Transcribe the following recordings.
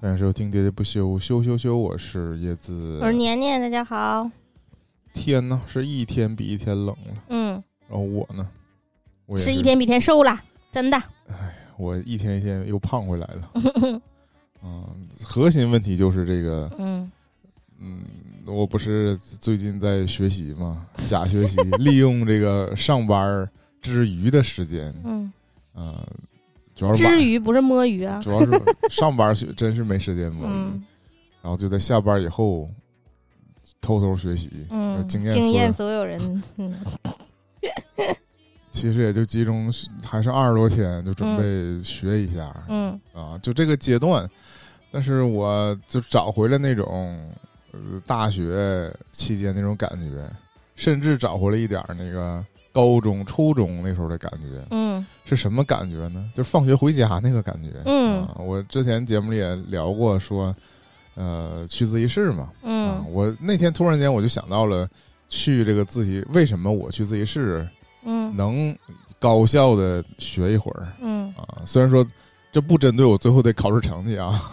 欢迎收听《喋喋不休》，羞羞羞，我是叶子。我是年年，大家好。天呐，是一天比一天冷了。嗯，然后我呢，我也是一天比一天瘦了，真的。哎我一天一天又胖回来了。嗯，核心问题就是这个。嗯嗯，我不是最近在学习吗？假学习，利用这个上班之余的时间。嗯嗯。主要是之余不是摸鱼啊，主要是 上班学真是没时间摸鱼，然后就在下班以后偷偷学习，嗯，经验经验所有人，嗯，其实也就集中还是二十多天，就准备学一下，嗯。啊，就这个阶段，但是我就找回了那种呃大学期间那种感觉，甚至找回了一点那个。高中、初中那时候的感觉，嗯，是什么感觉呢？就是放学回家那个感觉，嗯，我之前节目里也聊过，说，呃，去自习室嘛，嗯，我那天突然间我就想到了去这个自习，为什么我去自习室，嗯，能高效的学一会儿，嗯，啊，虽然说这不针对我最后的考试成绩啊。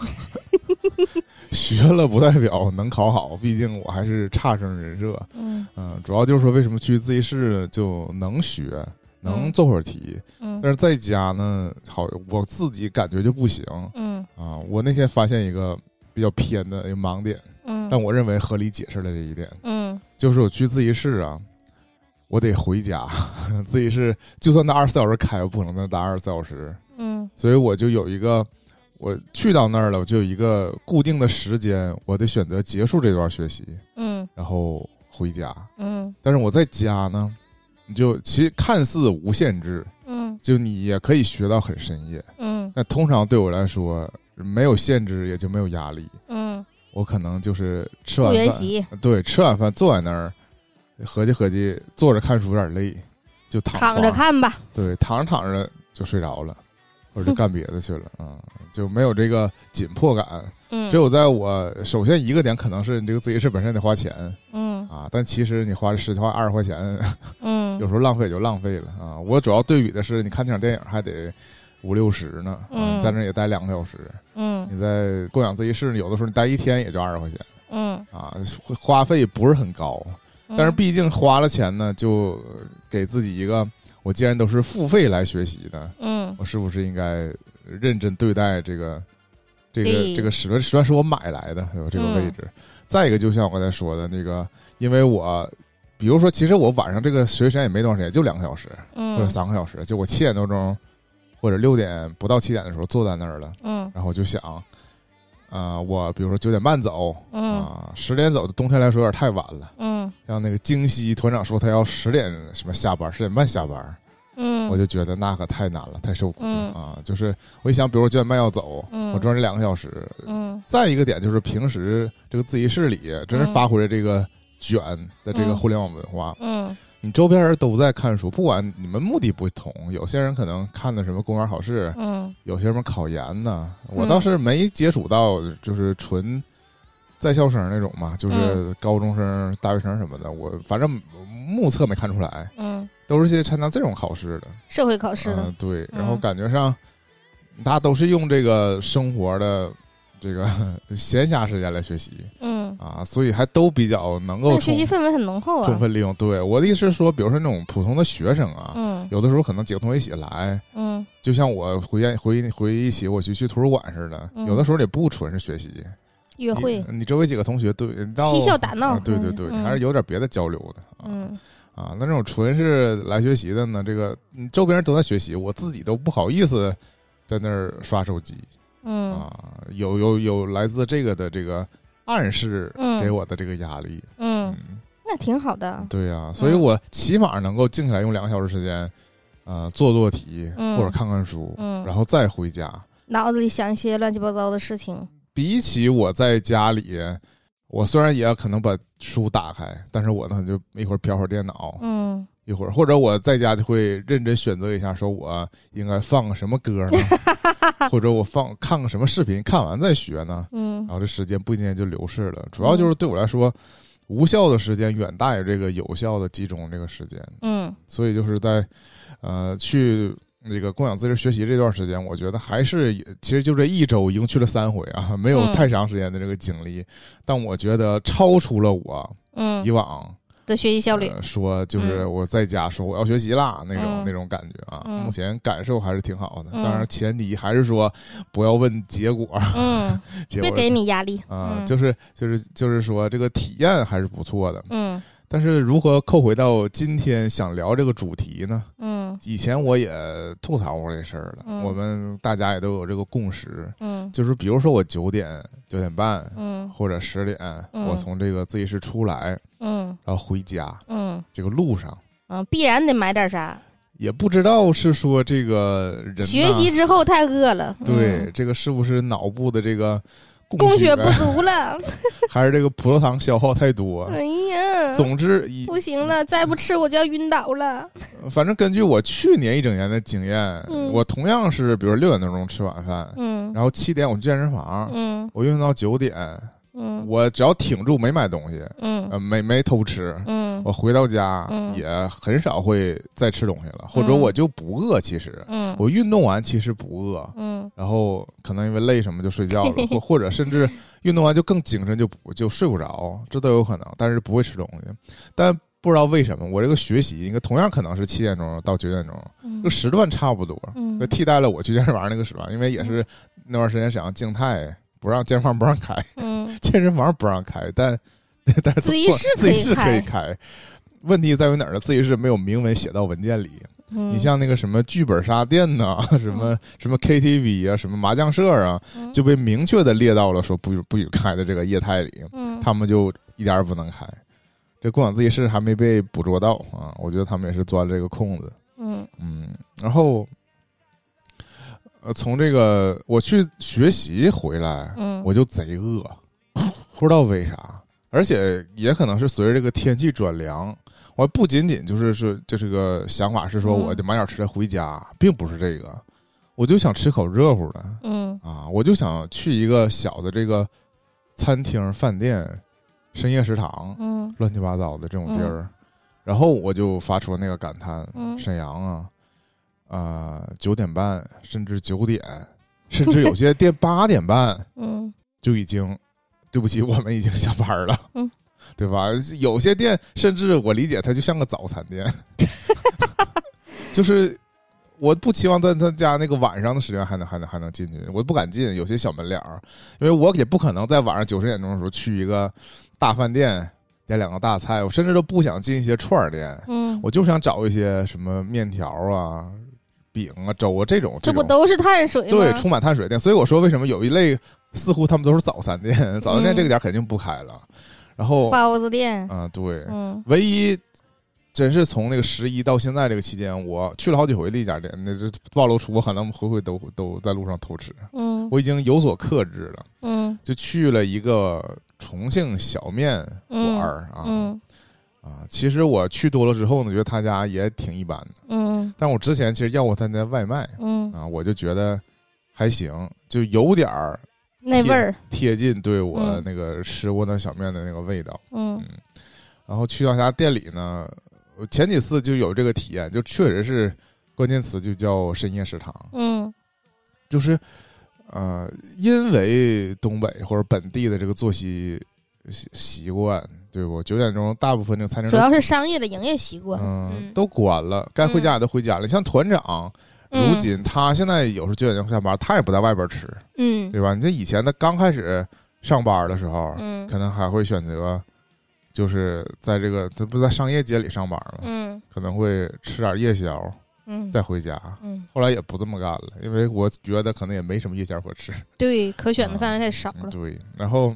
学了不代表能考好，毕竟我还是差生人设。嗯嗯，主要就是说，为什么去自习室就能学，能做会儿题？嗯，但是在家呢，好，我自己感觉就不行。嗯啊，我那天发现一个比较偏的一个盲点。嗯，但我认为合理解释了这一点。嗯，就是我去自习室啊，我得回家。自己是就算那二十四小时开，我不可能那待二十四小时。嗯，所以我就有一个。我去到那儿了，我就有一个固定的时间，我得选择结束这段学习，嗯，然后回家，嗯。但是我在家呢，你就其实看似无限制，嗯，就你也可以学到很深夜，嗯。那通常对我来说，没有限制也就没有压力，嗯。我可能就是吃完饭，对，吃完饭坐在那儿，合计合计，坐着看书有点累，就躺躺着看吧，对，躺着躺着就睡着了。或者就干别的去了啊，就没有这个紧迫感。嗯，只有在我首先一个点，可能是你这个自习室本身得花钱。嗯啊，但其实你花十块二十块钱，嗯，有时候浪费也就浪费了啊。我主要对比的是，你看这场电影还得五六十呢，嗯，在那也待两个小时。嗯，你在共享自习室，有的时候你待一天也就二十块钱。嗯，啊，花费不是很高，但是毕竟花了钱呢，就给自己一个。我既然都是付费来学习的，嗯，我是不是应该认真对待这个这个这个史论？史论是我买来的，对吧？这个位置。再一个，就像我刚才说的那个，因为我，比如说，其实我晚上这个学时间也没多长时间，就两个小时，或者三个小时。就我七点多钟或者六点不到七点的时候坐在那儿了，嗯，然后我就想，啊，我比如说九点半走，啊，十点走，冬天来说有点太晚了，嗯，像那个京西团长说他要十点什么下班，十点半下班。嗯，我就觉得那可太难了，太受苦了啊！就是我一想，比如说九点半要走，我转这两个小时。嗯，再一个点就是平时这个自习室里真是发挥了这个卷的这个互联网文化。嗯，你周边人都在看书，不管你们目的不同，有些人可能看的什么公务员考试，嗯，有些什么考研呢。我倒是没接触到，就是纯在校生那种嘛，就是高中生、大学生什么的。我反正目测没看出来。嗯。都是些参加这种考试的，社会考试的，对，然后感觉上，大家都是用这个生活的这个 闲暇时间来学习，嗯啊，所以还都比较能够学习氛围很浓厚啊，充分利用。对我的意思是说，比如说那种普通的学生啊，嗯，有的时候可能几个同学一起来，嗯，就像我回回回忆起我去去图书馆似的，有的时候也不纯是学习，约会，你周围几个同学对嬉笑打闹，对对对，还是有点别的交流的，嗯。啊，那这种纯是来学习的呢？这个周边人都在学习，我自己都不好意思在那儿刷手机。嗯啊，有有有来自这个的这个暗示给我的这个压力。嗯，那挺好的。对呀，所以我起码能够静下来用两个小时时间，呃，做做题或者看看书，然后再回家，脑子里想一些乱七八糟的事情。比起我在家里。我虽然也可能把书打开，但是我呢就一会儿瞟会儿电脑，嗯，一会儿，或者我在家就会认真选择一下，说我应该放个什么歌呢？或者我放看个什么视频，看完再学呢？嗯然后这时间不经意间就流逝了。主要就是对我来说，无效的时间远大于这个有效的集中这个时间。嗯所以就是在呃去那个共享自治学习这段时间，我觉得还是其实就这一周已经去了三回啊，没有嗯太长时间的这个经历，但我觉得超出了我嗯以往。的学习效率，呃、说就是我在家说我要学习啦那种、嗯。那种感觉啊，嗯。目前感受还是挺好的。嗯。当然前提还是说不要问结果，嗯，结果别给你压力。啊、嗯。就是就是就是说这个体验还是不错的。嗯但是如何扣回到今天想聊这个主题呢？嗯。以前我也吐槽过这事儿了，嗯。我们大家也都有这个共识，嗯。就是比如说我九点九点半嗯。或者十点，嗯。我从这个自习室出来，嗯。然后回家，嗯。这个路上。嗯，必然得买点啥。也不知道是说这个人呐学习之后太饿了，对、嗯这个是不是脑部的这个供血血不足了。还是这个葡萄糖消耗太多？哎呀，总之，不行了，再不吃我就要晕倒了。反正根据我去年一整年的经验，嗯我同样是比如六点多钟吃晚饭，嗯然后七点我去健身房，嗯我运动到九点，嗯。我只要挺住没买东西，嗯。呃，没没偷吃。嗯。我回到家嗯。也很少会再吃东西了，或者嗯。我就不饿。其实嗯。我运动完其实不饿，嗯。然后可能因为累什么就睡觉了，或 或者甚至运动完就更精神就不就睡不着，这都有可能。但是不会吃东西，但不知道为什么我这个学习应该同样可能是七点钟到九点钟，这个时段差不多，嗯。就替代了我去健身房那个时段，因为也是那段时间想静态，不让健身房不让开，嗯 健身房不让开，但 但是自习室自习室可以开。问题在于哪儿呢？自习室没有明文写到文件里。嗯，你像那个什么剧本杀店呐、什么什么 KTV 啊，什么麻将社啊，嗯就被明确的列到了说不不许开的这个业态里，嗯他们就一点也不能开。这共享自习室还没被捕捉到啊，我觉得他们也是钻了这个空子。嗯嗯，然后，呃，从这个我去学习回来，嗯我就贼饿，不知道为啥，而且也可能是随着这个天气转凉，我不仅仅就是说这是个想法是说嗯我得买点吃的回家，并不是这个，我就想吃口热乎的嗯。啊，我就想去一个小的这个餐厅、饭店、深夜食堂，嗯乱七八糟的这种地儿，然后我就发出了那个感叹：嗯沈阳啊，啊九点半甚至九点，甚至有些店八点半 嗯就已经，对不起，我们已经下班了，嗯，对吧？有些店甚至我理解它就像个早餐店，就是。我不期望在他家那个晚上的时间还能还能还能进去，我不敢进。有些小门脸儿，因为我也不可能在晚上九十点钟的时候去一个大饭店点两个大菜，我甚至都不想进一些串儿店，嗯，我就想找一些什么面条啊、饼啊、粥啊这种，这不都是碳水吗？对充满碳水店。所以我说为什么有一类似乎他们都是早餐店，早餐店嗯这个点儿肯定不开了。然后包子店，啊、对，嗯唯一真是从那个十一到现在这个期间，我去了好几回的一家店，那这暴露出我可能回回都都在路上偷吃，嗯我已经有所克制了。嗯就去了一个重庆小面馆儿啊、嗯啊！其实我去多了之后呢，觉得他家也挺一般的。嗯但我之前其实要过他家外卖嗯，啊，我就觉得还行，就有点儿那味儿，贴近对我嗯那个吃过那小面的那个味道。嗯然后去到他家店里呢，我前几次就有这个体验，就确实是关键词就叫深夜食堂，嗯就是呃，因为东北或者本地的这个作息习习惯，对不？九点钟大部分这个餐厅主要是商业的营业习惯，嗯嗯都关了，该回家也都回家了。像团长。如嗯今他现在有时候九点钟下班，他也不在外边吃，嗯对吧？你这以前他刚开始上班的时候，嗯可能还会选择，就是在这个他不在商业街里上班嘛，嗯可能会吃点夜宵嗯，再回家。嗯，后来也不这么干了，因为我觉得可能也没什么夜宵可吃。对，可选的范围太少了，嗯对，然后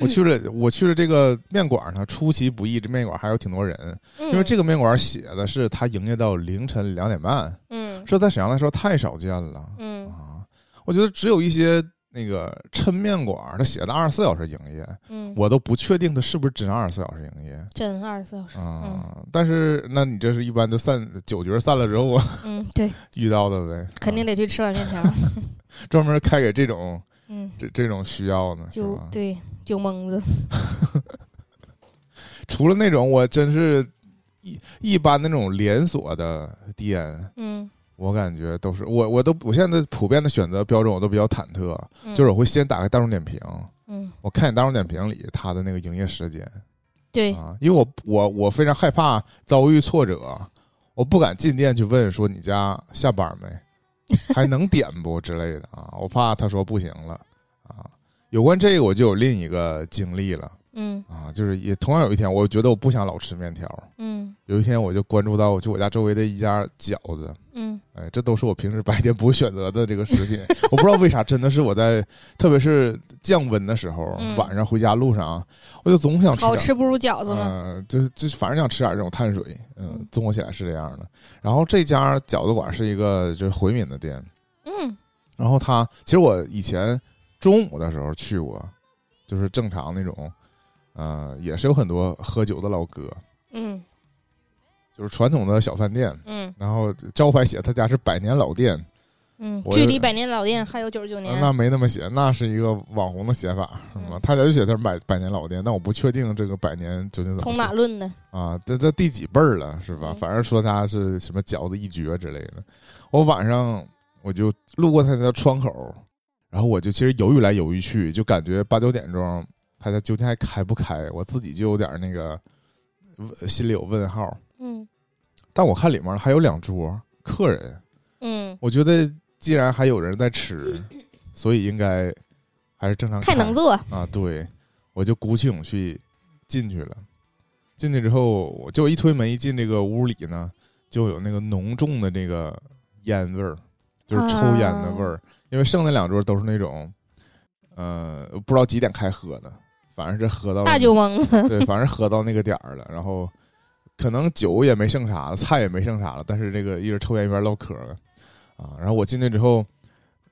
我去了，我去了这个面馆呢，出其不意，这面馆还有挺多人，因为这个，面馆写的是他营业到凌晨两点半，嗯这在沈阳来说太少见了。嗯啊，我觉得只有一些那个抻面馆儿，它写的二十四小时营业，嗯，我都不确定他是不是真二十四小时营业真二十四小时，嗯啊。但是那你这是一般都散酒局散了之后嗯，对，遇到的呗，啊肯定得去吃碗面条，专门开给这种嗯，这这种需要呢，是吧？就对酒蒙子，除了那种我真是一一般那种连锁的店，嗯，我感觉都是我我都我现在普遍的选择标准我都比较忐忑，嗯。就是我会先打开大众点评，嗯，我看你大众点评里它的那个营业时间对，啊，因为我我我非常害怕遭遇挫折，我不敢进店去问说你家下班没，还能点不之类的啊，我怕他说不行了啊。有关这个我就有另一个经历了嗯啊，就是也同样有一天，我觉得我不想老吃面条，嗯有一天我就关注到就我家周围的一家饺子，嗯哎，这都是我平时白天不会选择的这个食品。我不知道为啥，真的是我在，特别是降温的时候，嗯晚上回家路上，我就总想吃点，好吃不如饺子吗？嗯，就就反正想吃点这种碳水，嗯嗯，综合起来是这样的。然后这家饺子馆是一个就是回民的店，嗯然后他其实我以前中午的时候去过，就是正常那种，呃，也是有很多喝酒的老哥，嗯就是传统的小饭店。嗯然后招牌写他家是百年老店，嗯，距离百年老店还有九十九呃年，那没那么写，那是一个网红的写法，是吗？嗯他家就写他是百百年老店，但我不确定这个百年究竟怎么从写哪论的？啊？这这第几辈儿了，是吧？嗯反正说他是什么饺子一绝之类的。我晚上我就路过他家窗口，然后我就其实犹豫来犹豫去，就感觉八九点钟他家究竟还开不开？我自己就有点那个心里有问号。嗯但我看里面还有两桌客人，嗯，我觉得既然还有人在吃，所以应该还是正常开。太能做，啊！对，我就鼓起勇气进去了。进去之后，我就一推门一进这个屋里呢，就有那个浓重的那个烟味儿，就是抽烟的味儿。因为剩那两桌都是那种，呃，不知道几点开喝的，反正是喝到了大酒蒙子，对，反正喝到那个点儿了，然后可能酒也没剩啥了，菜也没剩啥了，但是这个一人抽烟一边唠嗑了啊。然后我进去之后，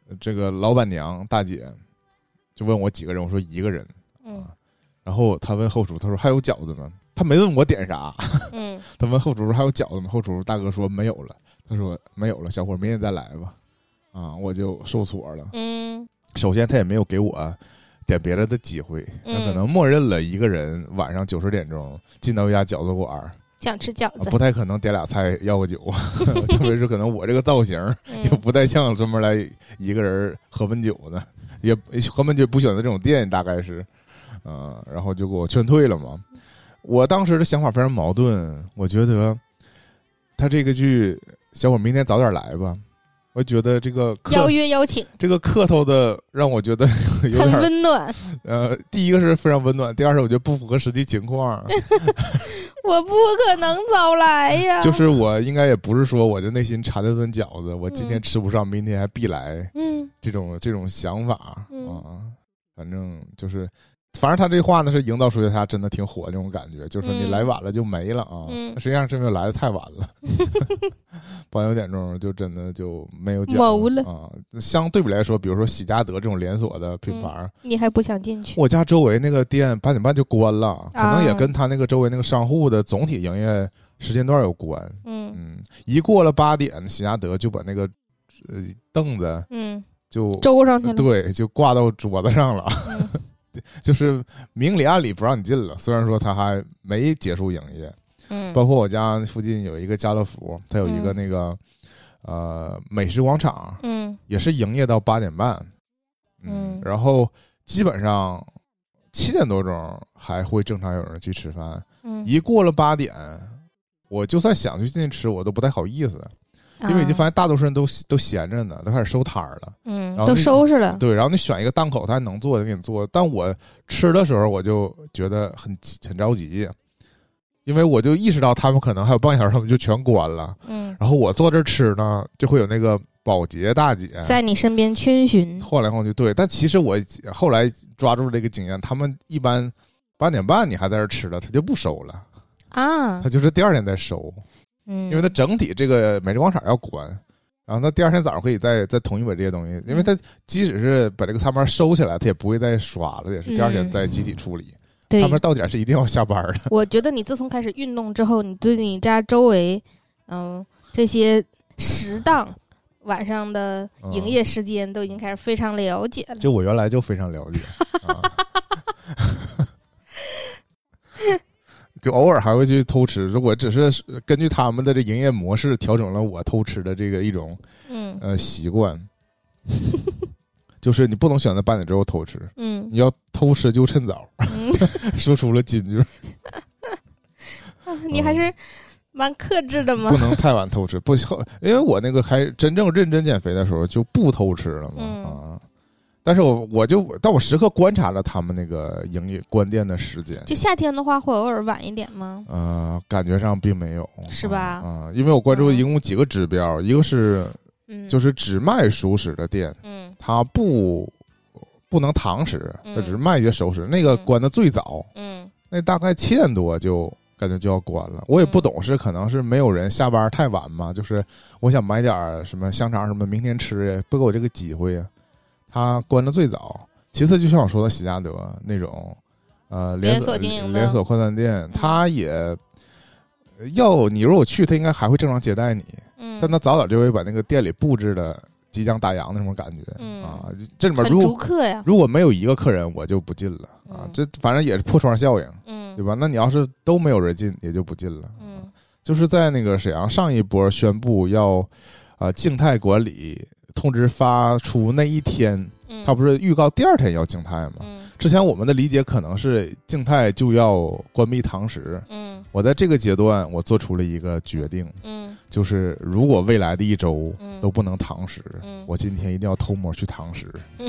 呃这个老板娘大姐就问我几个人，我说一个人。嗯然后她问后厨，她说还有饺子吗？她没问我点啥，嗯他问后厨说还有饺子吗？后厨大哥说没有了，他说没有了，小伙明天再来吧。啊，我就受挫了。嗯首先他也没有给我点别的的机会，他可嗯能默认了一个人晚上九十点钟进到一家饺子馆儿，想吃饺子啊不，太可能点俩菜要个酒，特别是可能我这个造型也嗯不太像专门来一个人喝闷酒的，也喝闷酒不选择这种店，大概是，呃，然后就给我劝退了嘛。我当时的想法非常矛盾，我觉得他这个剧小伙明天早点来吧，我觉得这个邀约邀请，这个客套的让我觉得 有很温暖。呃，第一个是非常温暖，第二是我觉得不符合实际情况。我不可能早来呀，就是我应该也不是说我就内心馋了顿饺子，我今天嗯吃不上，明天还必来嗯这种这种想法嗯啊。反正就是，反正他这话呢是营造出来他真的挺火的那种感觉，就是说你嗯来晚了就没了啊。嗯实际上是因为来的太晚了，八九点钟就真的就没有饺谋了啊。相对比来说，比如说喜家德这种连锁的品牌，你还不想进去？我家周围那个店八点半就关了，可能也啊跟他那个周围那个商户的总体营业时间段有关。嗯嗯，一过了八点，喜家德就把那个呃凳子嗯，就周上去了。对就挂到桌子上了，嗯 就是明里暗里不让你进了。虽然说他还没结束营业，嗯，包括我家附近有一个家乐福，它有一个嗯那个、呃美食广场，嗯。也是营业到八点半，嗯。然后基本上七点多钟还会正常有人去吃饭，嗯，一过了八点，我就算想去进去吃，我都不太好意思，因为已经发啊现大多数人都都闲着呢，都开始收摊儿了。嗯都然后那收拾了。对，然后你选一个档口，他还能做的给你做，但我吃的时候我就觉得很很着急，因为我就意识到他们可能还有半小时，他们就全关了。嗯，然后我坐这儿吃呢，就会有那个保洁大姐在你身边逡巡。晃来晃去。对，但其实我后来抓住这个经验，他们一般八点半你还在这儿吃了，他就不收了，啊他，就是第二天再收，嗯，因为它整体这个美食广场要关。然后他第二天早上可以再再统一把这些东西，因为他即使是把这个餐盘收起来，他也不会再刷了，也是第二天再集体处理。对他们到点是一定要下班的。我觉得你自从开始运动之后，你对你家周围，嗯，这些食档晚上的营业时间都已经开始非常了解了。就我原来就非常了解，啊、就偶尔还会去偷吃。我只是根据他们的这营业模式调整了我偷吃的这个一种嗯呃习惯，就是你不能选择八点之后偷吃，嗯你要偷吃就趁早，嗯，说出了金句，你还是蛮克制的嘛不。能太晚偷吃。不，因为我那个还真正认真减肥的时候就不偷吃了嘛、嗯啊。但是我我就但我时刻观察着他们那个营业关店的时间，就夏天的话，会偶尔晚一点吗？呃，感觉上并没有，是吧啊、啊因为我关注一共几个指标，一个是嗯，就是只卖熟食的店，嗯。它不不能堂食，嗯它只是卖一些熟食，那个嗯关的最早，嗯。那大概七点多就感觉就要关了。我也不懂是可能是没有人下班太晚嘛，就是我想买点什么香肠什么，明天吃呀，不给我这个机会呀。它关的最早，其次就像我说的喜家德那种，呃，连锁锁经营的连锁快餐店，他也要你如果去，他应该还会正常接待你，嗯，但他早早就会把那个店里布置的即将打烊那种感觉、嗯啊。这里面如果。如果没有一个客人，我就不进了啊嗯。这反正也是破窗效应。嗯对吧？那你要是都没有人进，也就不进了。嗯就是在那个沈阳上一波宣布要啊静态管理通知发出那一天，嗯，他不是预告第二天要静态吗？嗯之前我们的理解可能是静态就要关闭堂食。嗯我在这个阶段，我做出了一个决定，嗯就是如果未来的一周嗯都不能堂食，嗯我今天一定要偷摸去堂食。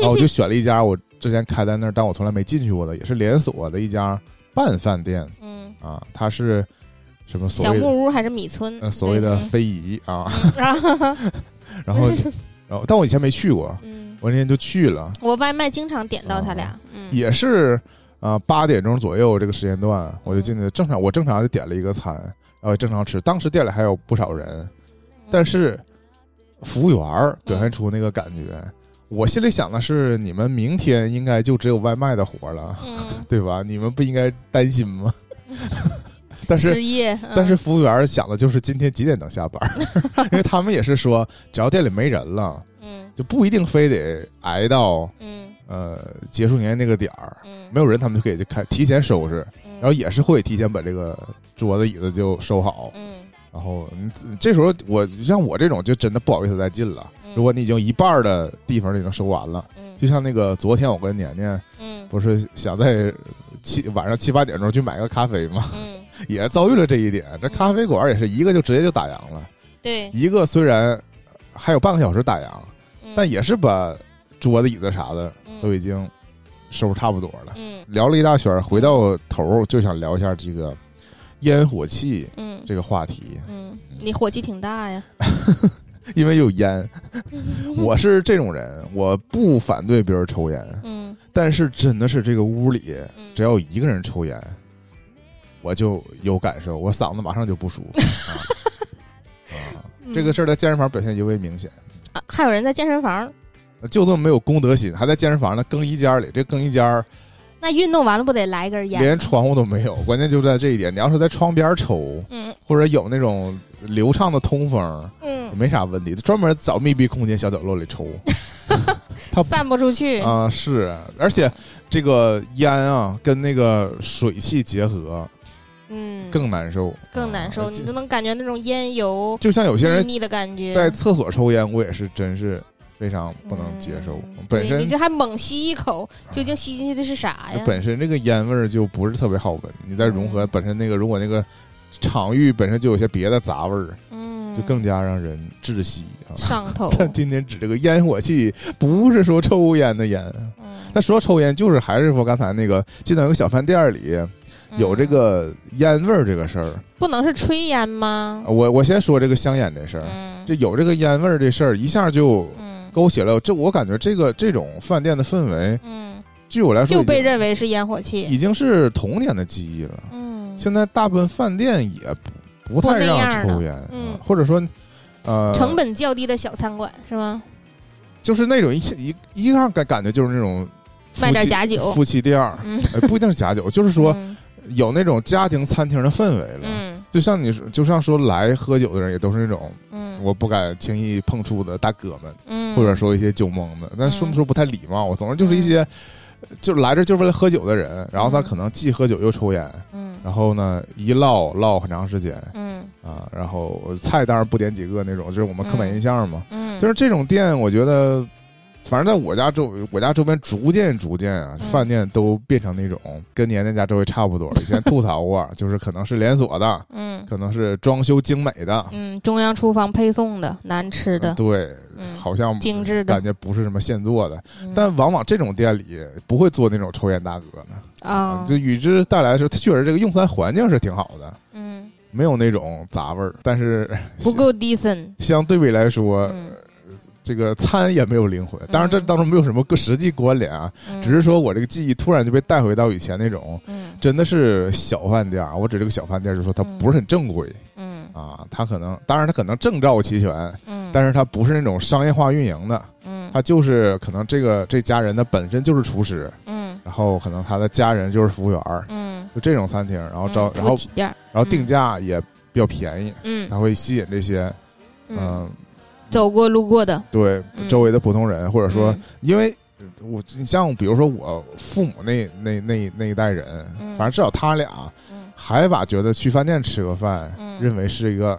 然后我就选了一家我之前开在那儿，但我从来没进去过的，也是连锁的一家拌饭店。嗯，啊，它是什么所小木屋还是米村？呃所谓的非遗啊？嗯然后 然后，但我以前没去过，嗯，我那天就去了，我外卖经常点到他俩，嗯，也是啊八点钟左右这个时间段，我就进去，正常我正常就点了一个餐，然后正常吃，当时店里还有不少人，但是服务员表现出那个感觉。我心里想的是，你们明天应该就只有外卖的活了，嗯，对吧？你们不应该担心吗？但是失业，但是服务员想的就是今天几点能下班，因为他们也是说，只要店里没人了，嗯就不一定非得挨到嗯呃结束营业那个点儿，嗯，没有人他们就可以就开提前收拾，嗯，然后也是会提前把这个桌子椅子就收好，嗯然后这时候我像我这种就真的不好意思再进了。嗯如果你已经一半的地方已经收完了，嗯就像那个昨天我跟年年嗯不是想在七晚上七八点钟去买个咖啡吗？嗯，也遭遇了这一点。这咖啡馆也是一个就直接就打烊了。对，一个虽然还有半个小时打烊，嗯。但也是把桌子、椅子啥的嗯。都已经收拾差不多了。嗯。聊了一大圈，回到头就想聊一下这个烟火气嗯。这个话题，嗯，你火气挺大呀，因为有烟。我是这种人，我不反对别人抽烟，嗯。但是真的是这个屋里嗯。只要有一个人抽烟，我就有感受，我嗓子马上就不舒服。啊啊，这个事儿在健身房表现尤为明显。啊还有人在健身房，就这么没有公德心，还在健身房的更衣间里。这更衣间儿那运动完了不得来一根烟？连窗户都没有，关键就在这一点。你要是在窗边抽，嗯或者有那种流畅的通风，嗯，没啥问题。专门找密闭空间小角落里抽 它散不出去，啊，是，而且这个烟啊跟那个水汽结合嗯，更难受，更难受，啊你就能感觉那种烟油就像有些人腻腻的感觉，在厕所抽烟，我也是真是非常不能接受。嗯本身你这还猛吸一口，究竟吸进去的是啥呀？本身这个烟味儿就不是特别好闻，你再融合嗯本身那个，如果那个场域本身就有些别的杂味儿，嗯，就更加让人窒息啊。上头。但今天指这个烟火气，不是说抽烟的烟。嗯那说抽烟，就是还是说刚才那个，进到一个小饭店里有这嗯个烟味儿这个事儿。不能是炊烟吗？我我先说这个香烟这事儿，嗯，这有这个烟味儿这事儿，一下就嗯。勾起了这，我感觉这个这种饭店的氛围，嗯，据我来说就被认为是烟火气。已经是童年的记忆了。嗯，现在大部分饭店也不太让抽烟，嗯，或者说，，，，，，，，，，，，，，，，，，，，，，，，，，，，，，，，，，，，，，，，，，，，，，，，，，，，，，，，，，，，，，，，，，，，，，，，，，，，，，，，，，，，，，，，，，，，，，，，，，，，，，，，，，，，，，，，，，，，，，，，，，，，，，，，，，，，，，，，，，，，，，，，，，，，，，，，，，，，，，，，，，，，，，，，，，，，，，，，，，，，，，，，，，，，，，，，，，，，，，，，，，，，，，，，，，，，，，，，，，，，，，，，，，，，，，，，，，，，，，，，，，，，，，，，，，，，，，，，，，，，，，，，，，，，，，，，，，，，，，，，，，，，，，，，，，，，，，，，，，，，，，，，，，，，，，，，，，，呃，成本较低的小餐馆是吗？就是那种一一一看感感觉就是那种卖点假酒。夫妻店儿，不一定是假酒，就是说嗯有那种家庭餐厅的氛围了。嗯。就像你说，就像说来喝酒的人也都是那种嗯，我不敢轻易碰触的大哥们，嗯，或者说一些酒蒙子，但说不嗯。说不太礼貌。我总之就是一些就来这就是为了喝酒的人，然后他嗯可能既喝酒又抽烟，嗯。然后呢一唠唠很长时间嗯。啊，然后菜当然不点几个那种，就是我们刻板印象嘛。嗯，就是这种店，我觉得，反正在我家周我家周边逐渐逐渐啊，嗯饭店都变成那种跟年年家周围差不多。以前吐槽过，就是可能是连锁的，嗯可能是装修精美的，嗯，中央厨房配送的难吃的，对，嗯，好像精致的感觉不是什么现做的。嗯但往往这种店里不会做那种抽烟大哥的，啊，就与之带来的是，它确实这个用餐环境是挺好的，嗯没有那种杂味儿，但是不够 decent，相对比来说，嗯这个餐也没有灵魂。当然，这当中没有什么个实际关联啊，嗯。只是说我这个记忆突然就被带回到以前那种，嗯。真的是小饭店儿。我指这个小饭店儿是说它嗯不是很正规嗯。啊，它可能当然它可能证照齐全，嗯，但是它不是那种商业化运营的，嗯。它就是可能这个这家人他本身就是厨师，嗯。然后可能他的家人就是服务员儿，嗯，就这种餐厅，然后招嗯然后然后定价也比较便宜，嗯。它会吸引这些嗯，嗯走过路过的，对嗯。周围的普通人，或者说嗯。因为呃我你像比如说我父母那那那那一代人，嗯。反正至少他俩嗯。还把觉得去饭店吃个饭，嗯。认为是一个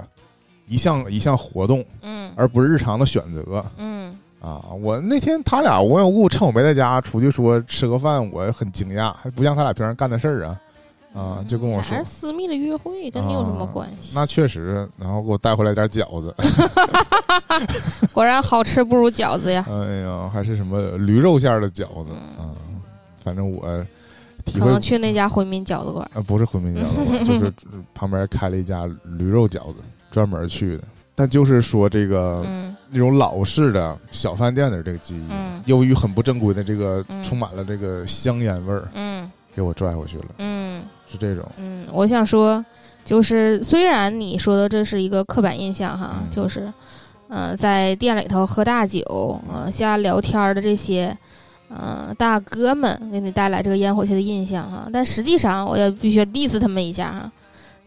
一项一项活动，嗯。而不是日常的选择。嗯。啊。我那天他俩无缘无故趁我没在家出去说吃个饭，我很惊讶，还不像他俩平常干的事儿啊啊，就跟我说还是。私密的约会，跟你有什么啊关系？那确实，然后给我带回来点饺子，果然好吃不如饺子呀。哎呀，还是什么驴肉馅儿的饺子嗯啊，反正我体会可能去那家回民饺子馆。啊，不是回民饺子馆，就是旁边开了一家驴肉饺子，专门去的。但就是说这个、嗯那种老式的小饭店的这个记忆，嗯由于很不正规的这个嗯充满了这个香烟味儿，嗯给我拽回去了，嗯是这种。嗯，我想说，就是虽然你说的这是一个刻板印象哈，嗯就是，呃，在店里头喝大酒，呃，瞎聊天儿的这些，呃，大哥们给你带来这个烟火气的印象哈，但实际上我也必须 diss 他们一下哈，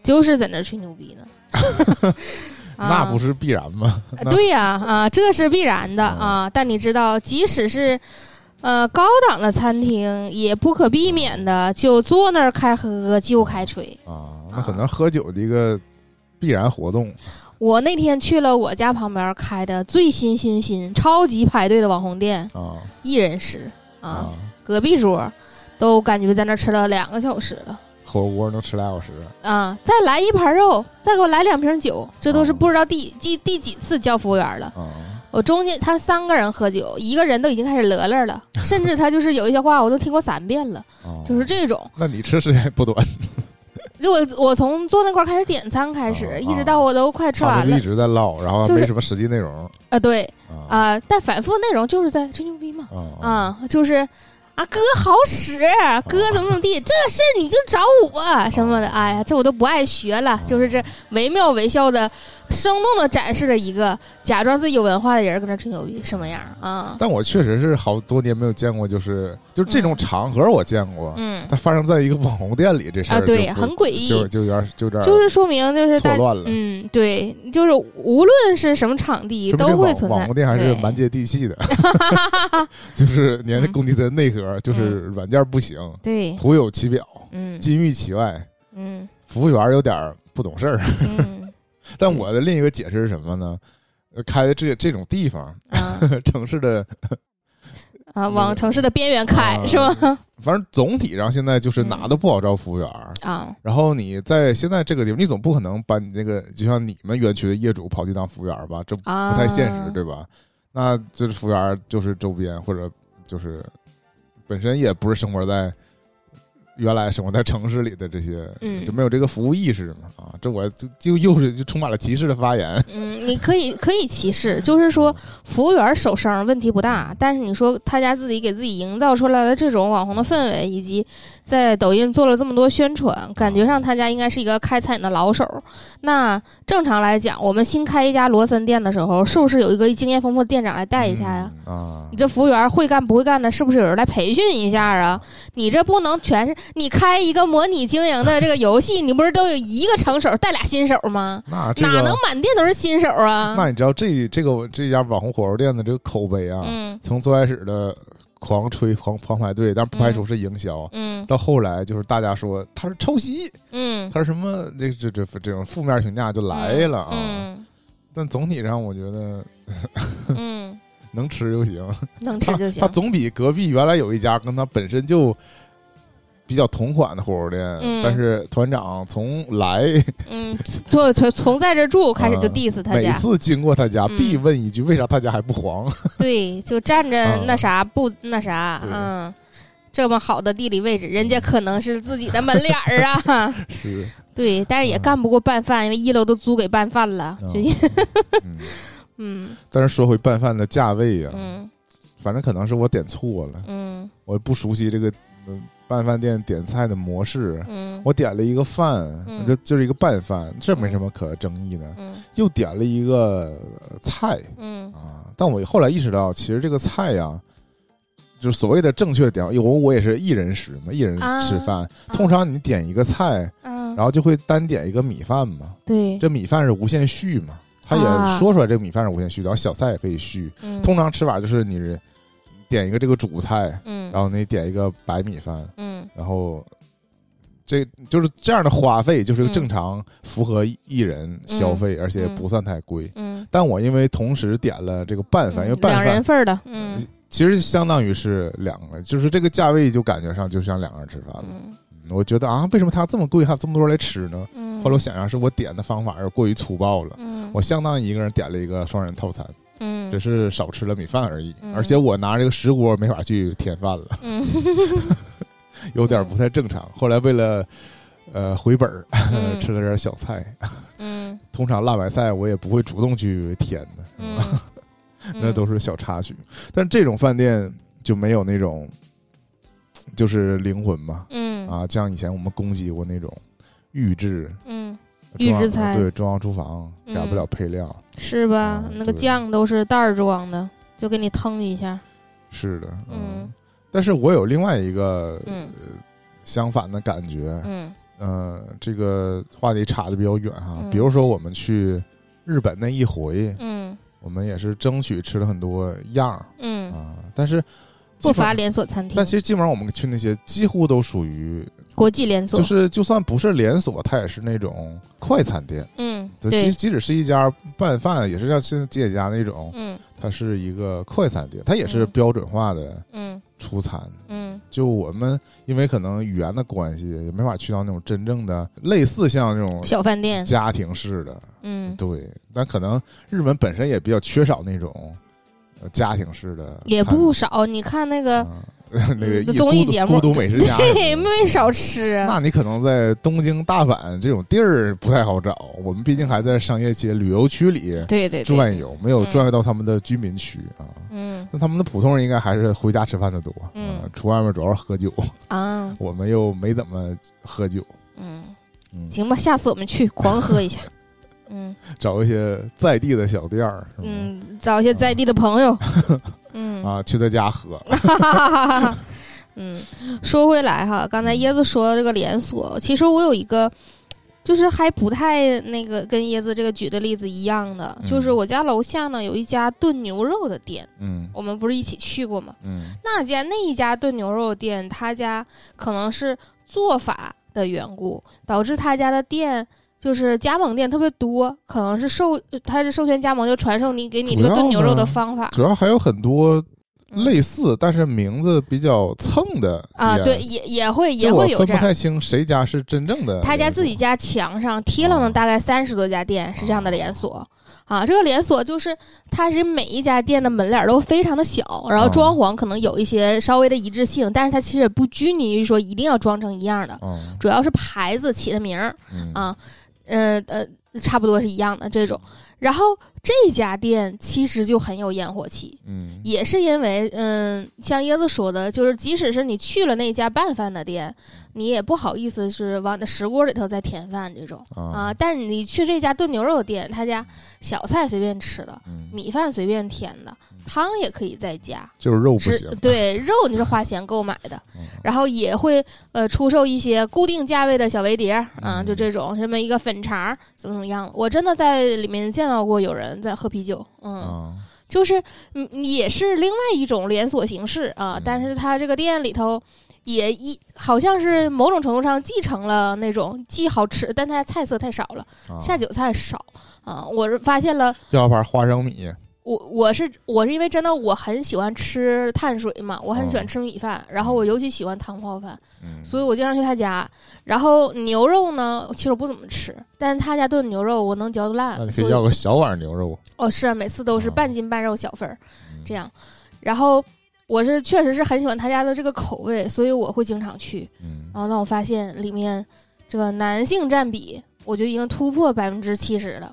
就是在那儿吹牛逼呢。那不是。必然吗？那对呀，啊，这是必然的嗯啊。但你知道，即使是呃高档的餐厅，也不可避免的就坐那儿开喝就开吹。啊，那可能喝酒的一个必然活动我那天去了我家旁边开的最新新新、超级排队的网红店啊一人食啊，啊，隔壁桌都感觉在那儿吃了两个小时了。火锅能吃俩小时啊！再来一盘肉，再给我来两瓶酒，这都是哦不知道第第第几次叫服务员了。啊我中间他三个人喝酒，一个人都已经开始乐乐了，甚至他就是有一些话我都听过三遍了，啊，就是这种。那你吃时间也不短，就我我从坐那块儿开始点餐开始，哦一直到我都快吃完就一，直在唠，然后就是没什么实际内容啊对啊啊，但反复内容就是在吹牛逼嘛，啊啊，就是。啊，哥好使，哥怎么怎么地，这事儿你就找我什么的，哎呀，这我都不爱学了。就是这惟妙惟肖的、生动的展示了一个假装自己有文化的人跟那吹牛逼什么样啊？但我确实是好多年没有见过，就是就是这种嗯场合我见过，嗯。它发生在一个网红店里，这事儿啊，对，很诡异，就就有点就有点就是说明就是大错乱了。嗯，对，就是无论是什么场地都会存在。网红店还是蛮接地气的，就是连那嗯工地的内核就是软件不行，对，徒有其表，嗯。金玉其外，嗯。服务员有点不懂事儿。嗯但我的另一个解释是什么呢？呃开的这这种地方，啊 城市的啊，往城市的边缘开啊是吗？反正总体上现在就是哪嗯都不好招服务员儿。啊，然后你在现在这个地方，你总不可能把你这个就像你们园区的业主跑去当服务员吧？这不啊，太现实，对吧？那这服务员就是周边或者就是本身也不是生活在原来生活在城市里的这些，嗯就没有这个服务意识嘛啊！这我就就又是就充满了歧视的发言。嗯，你可以可以歧视，就是说服务员手生问题不大，但是你说他家自己给自己营造出来的这种网红的氛围，以及在抖音做了这么多宣传，感觉上他家应该是一个开餐饮的老手。那正常来讲，我们新开一家罗森店的时候，是不是有一个经验丰富的店长来带一下呀？嗯啊你，这服务员会干不会干的，是不是有人来培训一下啊？你这不能全是你开一个模拟经营的这个游戏，你不是都有一个成手带俩新手吗？那这个哪能满店都是新手啊？那你知道这这个这家网红火锅店的这个口碑啊，嗯从最开始的狂吹狂狂排队，但不排除是营销，嗯。到后来就是大家说他是抄袭，嗯，他是什么这这这这种负面评价就来了啊。嗯但总体上我觉得嗯，能吃就行，能吃就行。他。总比隔壁原来有一家跟他本身就。比较同款的火锅店，嗯。但是团长从来嗯，从从从在这住开始就 diss 他家，每次经过他家嗯。必问一句：为啥他家还不黄？对，就站着啊。那啥不那啥，嗯。这么好的地理位置，人家可能是自己的门脸儿啊，是，对，但是也嗯。干不过拌饭，因为一楼都租给拌饭了。嗯。但是说回拌饭的价位呀、嗯。反正可能是我点错了，嗯。我不熟悉这个嗯拌饭店点菜的模式。嗯我点了一个饭，嗯就就是一个拌饭，这没什么可争议的。嗯又点了一个呃菜嗯啊，但我后来意识到，其实这个菜呀，就是所谓的正确点，因为我我也是一人食嘛，一人啊吃饭。通常你点一个菜，嗯，然后就会单点一个米饭嘛，对，这米饭是无限续嘛。他啊也说出来，这个米饭是无限续，然后小菜也可以续。嗯通常吃法就是你点一个这个主菜，嗯，然后你点一个白米饭，嗯。然后这就是这样的花费，就是嗯正常符合一人消费，而且不算太贵。嗯，但我因为同时点了这个拌饭，因为拌两人饭份的，嗯。其实相当于是两个，就是这个价位就感觉上就像两个人吃饭了。我觉得啊，为什么它这么贵，还有这么多人来吃呢？嗯，后来我想想，是我点的方法有点过于粗暴了。嗯。我相当于一个人点了一个双人套餐，嗯只是少吃了米饭而已。嗯而且我拿这个石锅没法去添饭了，嗯 有点不太正常。后来为了呃回本 吃了点小菜。嗯 通常辣白菜我也不会主动去添的，嗯，那都是小插曲。但这种饭店就没有那种就是灵魂嘛嗯啊，像以前我们攻击过那种预制嗯预制菜。对中央厨房改不了配料，是吧啊？那个酱都是袋儿装的，就给你腾一下，是的，嗯但是我有另外一个、嗯呃相反的感觉，嗯。呃，这个话题差的比较远哈。嗯。比如说我们去日本那一回，嗯我们也是争取吃了很多样儿嗯，啊，但是不乏连锁餐厅但，其实基本上我们去那些几乎都属于，国际连锁。就，是就算不是连锁，它也是那种快餐店。嗯对，即对，即使是一家拌饭，也是像现在姐姐家那种，嗯。它是一个快餐店，它也是嗯。标准化的嗯。出餐。嗯。就我们因为可能语言的关系，也没法去到那种真正的类似像那种小饭店，家庭式的，嗯，对。但可能日本本身也比较缺少那种呃家庭式的，也不少。你看那个，嗯 那个综艺节目孤独美食家对，没少吃啊。那你可能在东京、大阪这种地儿不太好找。我们毕竟还在商业街、旅游区里对对对，转悠，没有嗯转悠到他们的居民区啊。嗯那他们的普通人应该还是回家吃饭的多，嗯啊出外面主要是喝酒，啊，我们又没怎么喝酒，嗯，嗯，行吧，下次我们去狂喝一下。嗯找一些在地的小店儿，嗯，找一些在地的朋友。嗯啊，去他家喝，嗯，说回来哈，刚才椰子说这个连锁，其实我有一个，就是还不太那个跟椰子这个举的例子一样的，嗯就是我家楼下呢有一家炖牛肉的店，嗯我们不是一起去过吗？嗯那家那一家炖牛肉店，他家可能是做法的缘故，导致他家的店。就是加盟店特别多，可能是授他是授权加盟，就传授你给你这个炖牛肉的方法。主要还有很多类似，但是名字比较蹭的啊，对，也也会也会有这样。分不太清谁家是真正的。他家自己家墙上贴了哦呢，大概三十多家店是这样的连锁。啊，这个连锁就是它是每一家店的门脸都非常的小，然后哦装潢可能有一些稍微的一致性，但是它其实也不拘泥于说一定要装成一样的，哦，主要是牌子起的名儿嗯啊，呃呃，差不多是一样的这种。然后这家店其实就很有烟火气，嗯也是因为，嗯，像椰子说的，就是即使是你去了那家拌饭的店，你也不好意思是往那石锅里头再添饭这种啊。啊但是你去这家炖牛肉店，他家小菜随便吃的，嗯，米饭随便添的，汤也可以再加，就是肉不是行。对肉你是花钱购买的，嗯然后也会呃出售一些固定价位的小围碟嗯就这种什么一个粉肠怎么怎么样，我真的在里面见到过有人在喝啤酒，嗯。啊，就是嗯也是另外一种连锁形式啊嗯，但是他这个店里头也一好像是某种程度上继承了那种既好吃，但它菜色太少了，啊下酒菜少啊。我是发现了，要盘花生米，我我是我是因为真的我很喜欢吃碳水嘛，我很喜欢哦吃米饭，然后我尤其喜欢汤泡饭，嗯，所以我经常去他家。然后牛肉呢，其实我不怎么吃，但是他家炖牛肉我能嚼得烂那你，可以以要个小碗牛肉，哦是啊，每次都是啊半斤半肉小份儿。嗯这样。然后我是确实是很喜欢他家的这个口味，所以我会经常去。嗯然后让我发现里面这个男性占比，我觉得已经突破百分之七十了。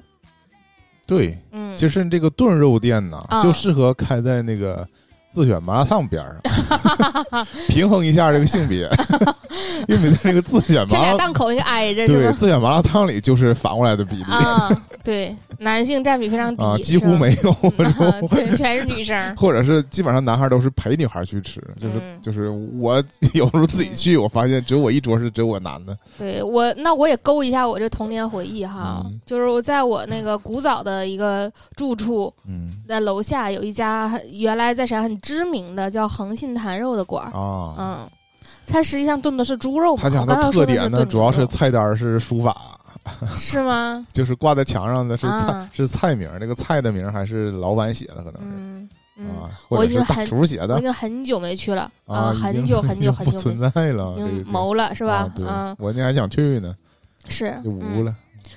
对，嗯，其实这个炖肉店呢，啊。就适合开在那个自选麻辣烫边上，平衡一下这个性别，因为在那个自选麻辣档口应该挨着是对？自选麻辣烫里就是反过来的比例。啊，对，男性占比非常低，啊，几乎没有。嗯 对，全是女生。或者是基本上男孩都是陪女孩去吃，就是、嗯就是我有时候自己去，我发现只有我一桌是只有我男的，对我，那我也勾一下我这童年回忆哈，嗯。就是我在我那个古早的一个住处，嗯。在楼下有一家原来在沈阳很知名的叫恒信坛肉的馆儿，啊，嗯，它实际上炖的是猪肉嘛。他家的特点呢，主要是菜单是书法，是吗？就是挂在墙上的是菜、啊。是菜名，那个菜的名还是老板写的，可能是、嗯嗯，啊，或者是大我已经很厨写的。我已经很久没去了。啊，很久很久很久不，存在了，已经这个谋了是吧？啊？对，嗯，我那还想去呢，是就无嗯。了。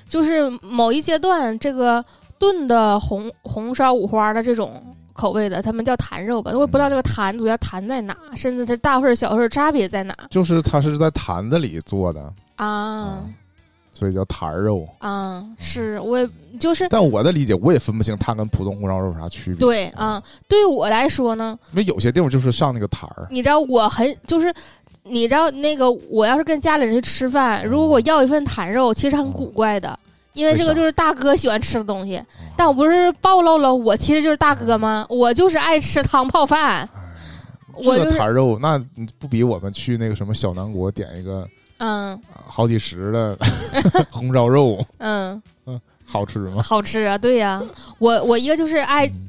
就是某一阶段这个炖的红红烧五花的这种。口味的，他们叫坛肉吧，我也不知道这个坛主要坛在哪，甚至它大份小份差别在哪。就是它是在坛子里做的，啊所以叫坛儿肉。啊！是我也就是但我的理解，我也分不清它跟普通红烧肉有啥区别。，对啊，对我来说呢，因为有些地方就是上那个坛儿，你知道我很就是，你知道那个我要是跟家里人去吃饭，如果我要一份坛肉，其实很古怪的，因为这个就是大哥喜欢吃的东西。但我不是暴露了我其实就是大哥吗？我就是爱吃汤泡饭，我这就是个坛肉，那不比我们去那个什么小南国点一个嗯。啊好几十的 红烧肉。嗯。嗯，好吃吗？好吃啊，对呀、我我一个就是爱嗯。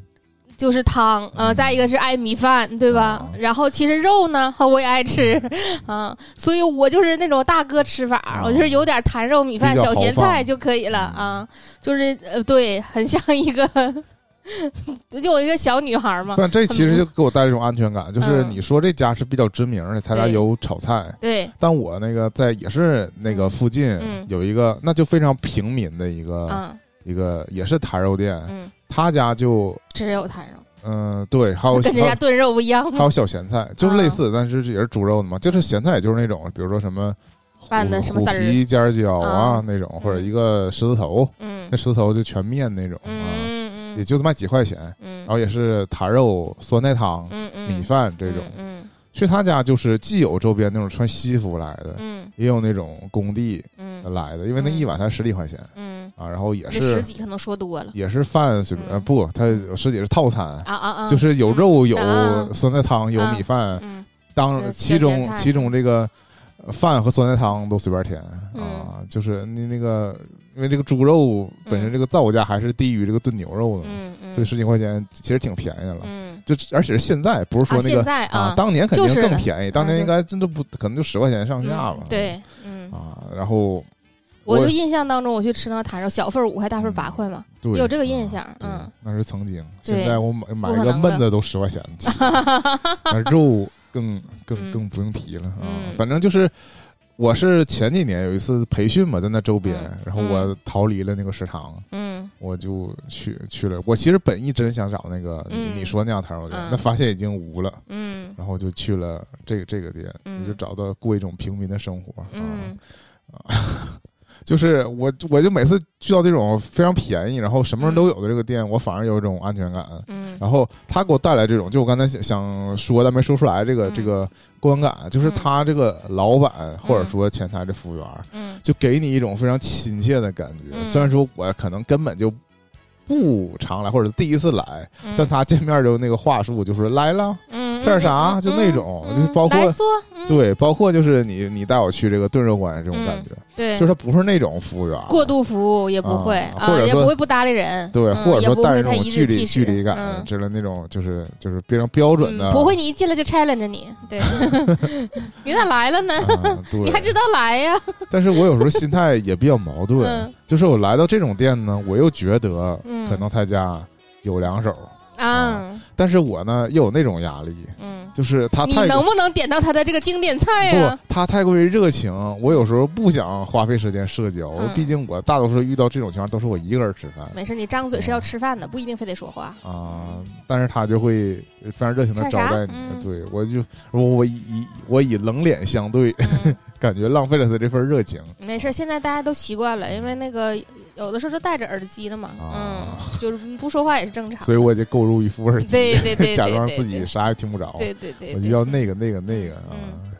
就是汤，呃，嗯再一个是爱米饭，对吧？啊然后其实肉呢，我也爱吃，啊，所以我就是那种大哥吃法，啊我就是有点坛肉、米饭、比较小咸菜就可以了啊，就是呃，对，很像一个，就 有一个小女孩嘛，但这其实就给我带来一种安全感，就是嗯。你说这家是比较知名的，他家有炒菜，对，但我那个在也是那个附近嗯。有一个，那就非常平民的一个嗯。一个也是坛肉店，嗯，他家就只有坛肉，嗯对，还有跟人家炖肉不一样吗？还有小咸菜，就是类似，但是也是猪肉的嘛，就是咸菜，就是那种比如说什么拌的虎什么皮尖椒啊啊那种，或者一个狮子头，嗯。那狮子头就全面那种啊，也就卖几块钱，嗯然后也是坛肉、酸菜汤、嗯嗯，米饭这种。嗯去他家就是既有周边那种穿西服来的，嗯也有那种工地嗯来的，因为那一碗才十几块钱嗯，啊，然后也是十是几可能说多了也是饭随便，不，他十几是套餐，啊啊啊，就是有肉有啊酸菜汤有啊米饭，嗯当其中其中这个呃饭和酸菜汤都随便填嗯啊，就是你那个因为这个猪肉本身这个造价还是低于这个炖牛肉的，嗯嗯，所以十几块钱其实挺便宜了。嗯就而且是现在，不是说那个在啊，当年肯定更便宜，当年应该真的不可能就十块钱上下吧嗯。对，嗯啊，然后我就印象当中，我去吃那个坛肉，小份五块，大份八块嘛，有这个印象。嗯，那是曾经。现在我买买个焖的都十块钱，那肉更更更不用提了啊。反正就是，我是前几年有一次培训嘛，在那周边，然后我逃离了那个食堂，嗯，我就去去了。我其实本意真想找那个你说那样摊肉店，那发现已经无了，嗯，然后就去了这个这个店，就找到过一种平民的生活啊。啊。就是我，我就每次去到这种非常便宜，然后什么人都有的这个店，我反而有一种安全感。嗯，然后他给我带来这种，就我刚才想想说但没说出来这个这个观感，就是他这个老板或者说前台的服务员，嗯，就给你一种非常亲切的感觉。虽然说我可能根本就不常来，或者第一次来，但他见面就那个话术就是来了，嗯，吃点啥，就那种，就包括对，包括就是你你带我去这个炖肉馆这种感觉。对，就是他不是那种服务员，过度服务也不会，或者也不会不搭理人，对，或者说带那种距离距离感，之类那种就是就是非常标准的，不会你一进来就 challenge 你，对，你咋来了呢？你还知道来呀？但是我有时候心态也比较矛盾，就是我来到这种店呢，我又觉得可能他家有两手。啊！但是我呢又有那种压力，嗯，就是他，你能不能点到他的这个经典菜呀？不，他太过于热情，我有时候不想花费时间社交。毕竟我大多数遇到这种情况都是我一个人吃饭。没事，你张嘴是要吃饭的，不一定非得说话啊。但是他就会非常热情的招待你，对我就我我以我以冷脸相对，感觉浪费了他这份热情。没事，现在大家都习惯了，因为那个。有的时候是戴着耳机的嘛，嗯，就是不说话也是正常。所以我就购入一副耳机，对对对，假装自己啥也听不着。对对对，我就要那个那个那个啊，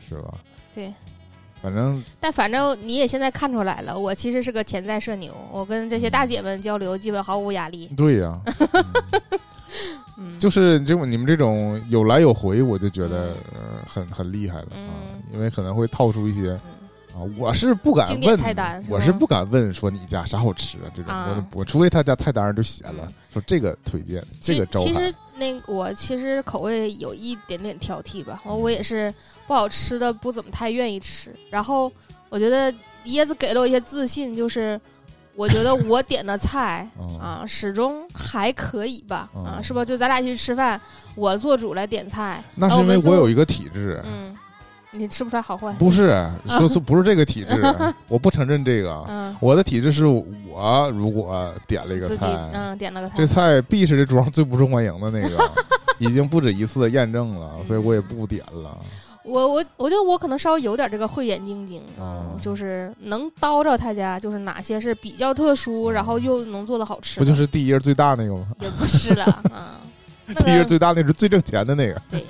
是吧？对，反正。但反正你也现在看出来了，我其实是个潜在社牛，我跟这些大姐们交流基本毫无压力。对呀，就是这种你们这种有来有回，我就觉得很很厉害了啊，因为可能会套出一些。啊，我是不敢问，我是不敢问说你家啥好吃啊？这种我我除非他家菜单上就写了，说这个推荐，这个招其实那我其实口味有一点点挑剔吧，我我也是不好吃的不怎么太愿意吃。然后我觉得椰子给了我一些自信，就是我觉得我点的菜 啊始终还可以吧，啊是不？就咱俩去吃饭，我做主来点菜，那是因为我有一个体质，嗯。你吃不出来好坏？不是，说说不是这个体质，我不承认这个。嗯我的体质是我如果点了一个菜，嗯，点了个菜，这菜必是这桌上最不受欢迎的那个，已经不止一次的验证了，所以我也不点了。我我我觉得我可能稍微有点这个慧眼金睛，嗯，就是能叨着他家就是哪些是比较特殊，然后又能做的好吃。不就是第一页最大那个吗？也不是了，嗯，第一页最大那是最挣钱的那个。对。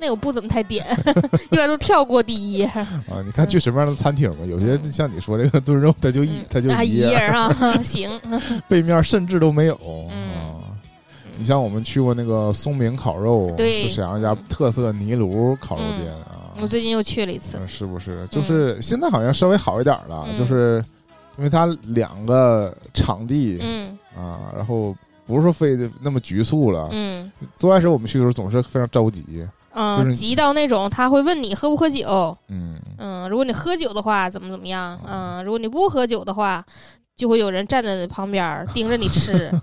那我不怎么太点，一般都跳过第一页啊。你看去什么样的餐厅嘛？有些像你说这个炖肉，它就一它就一页啊。行，背面甚至都没有啊。你像我们去过那个松明烤肉，是沈阳一家特色泥炉烤肉店啊。我最近又去了一次，是不是？就是现在好像稍微好一点了，就是因为它两个场地，嗯啊，然后不是说非得那么局促了。嗯，最开始我们去的时候总是非常着急。嗯，急到那种他会问你喝不喝酒，嗯。嗯，如果你喝酒的话，怎么怎么样，嗯，如果你不喝酒的话，就会有人站在旁边盯着你吃。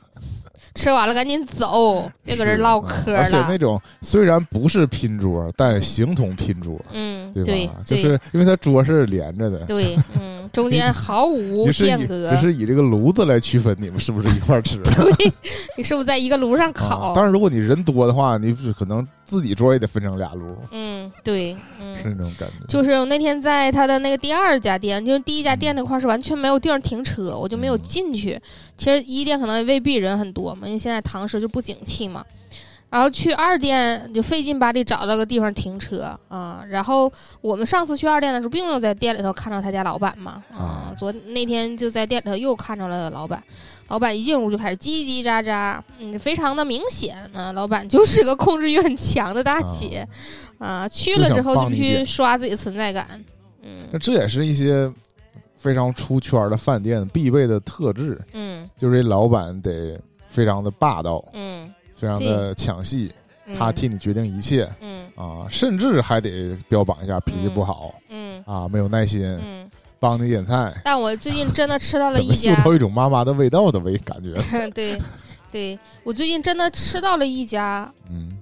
吃完了赶紧走，别搁这唠嗑了。而且那种虽然不是拼桌，但形同拼桌，嗯，对吧？就是因为它桌是连着的，对，嗯，中间毫无间隔。只是以这个炉子来区分你们是不是一块吃。对，你是不是在一个炉上烤？当然，如果你人多的话，你可能。自己桌也得分成俩炉，嗯，对，是那种感觉。就是我那天在他的那个第二家店，就是第一家店那块是完全没有地方停车，我就没有进去。其实一店可能未必人很多嘛，因为现在堂食就不景气嘛。然后去二店就费劲巴力找到个地方停车啊。然后我们上次去二店的时候，并没有在店里头看到他家老板嘛，啊，昨那天就在店里头又看着了老板。老板一进屋就开始叽叽喳喳，嗯，非常的明显啊，老板就是个控制欲很强的大姐，啊，去了之后就必须刷自己的存在感，嗯，那这也是一些非常出圈的饭店必备的特质，嗯，就是这老板得非常的霸道，嗯，非常的抢戏，他替你决定一切，嗯，啊，甚至还得标榜一下脾气不好，嗯，啊，没有耐心，嗯。帮你点菜。但我最近真的吃到了一嗅家，到一种妈妈的味道的味感觉。对，对我最近真的吃到了一家，嗯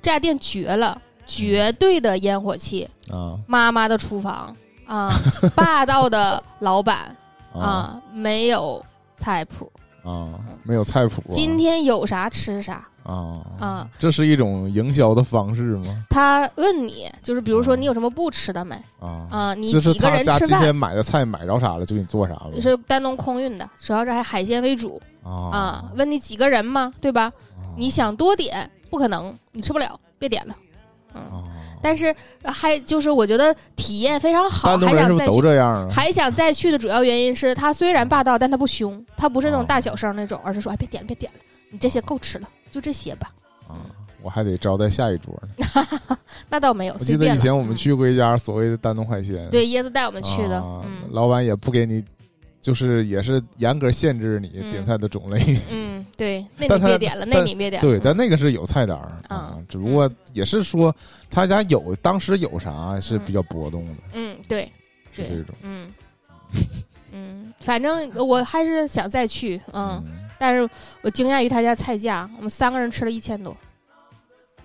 这家店绝了，绝对的烟火气，啊妈妈的厨房啊，霸道的老板 啊啊，没有菜谱，啊！没有菜谱啊。今天有啥吃啥啊啊。这是一种营销的方式吗？他问你，就是比如说你有什么不吃的没啊啊？你几个人吃饭？今天买的菜买着啥了，就给你做啥了是丹东空运的，主要是还海鲜为主啊啊。问你几个人嘛，对吧？你想多点不可能，你吃不了，别点了。但是呃还就是我觉得体验非常好，还想再都。这样啊？还想再去的主要原因是他虽然霸道，但他不凶，他不是那种哦大小声那种，而是说哎别点了别点了，你这些够吃了，就这些吧。啊，我还得招待下一桌呢。那倒没有，我记得。以前我们嗯去过一家所谓的丹东海鲜，对椰子带我们去的，啊嗯老板也不给你，就是也是严格限制你嗯点菜的种类。嗯，对，那你别点了，那你别点了。对，嗯但那个是有菜单儿啊啊，只不过也是说他家有当时有啥是比较波动的，嗯对，是这种。嗯嗯，反正我还是想再去，嗯，嗯，但是我惊讶于他家菜价，我们三个人吃了一千多，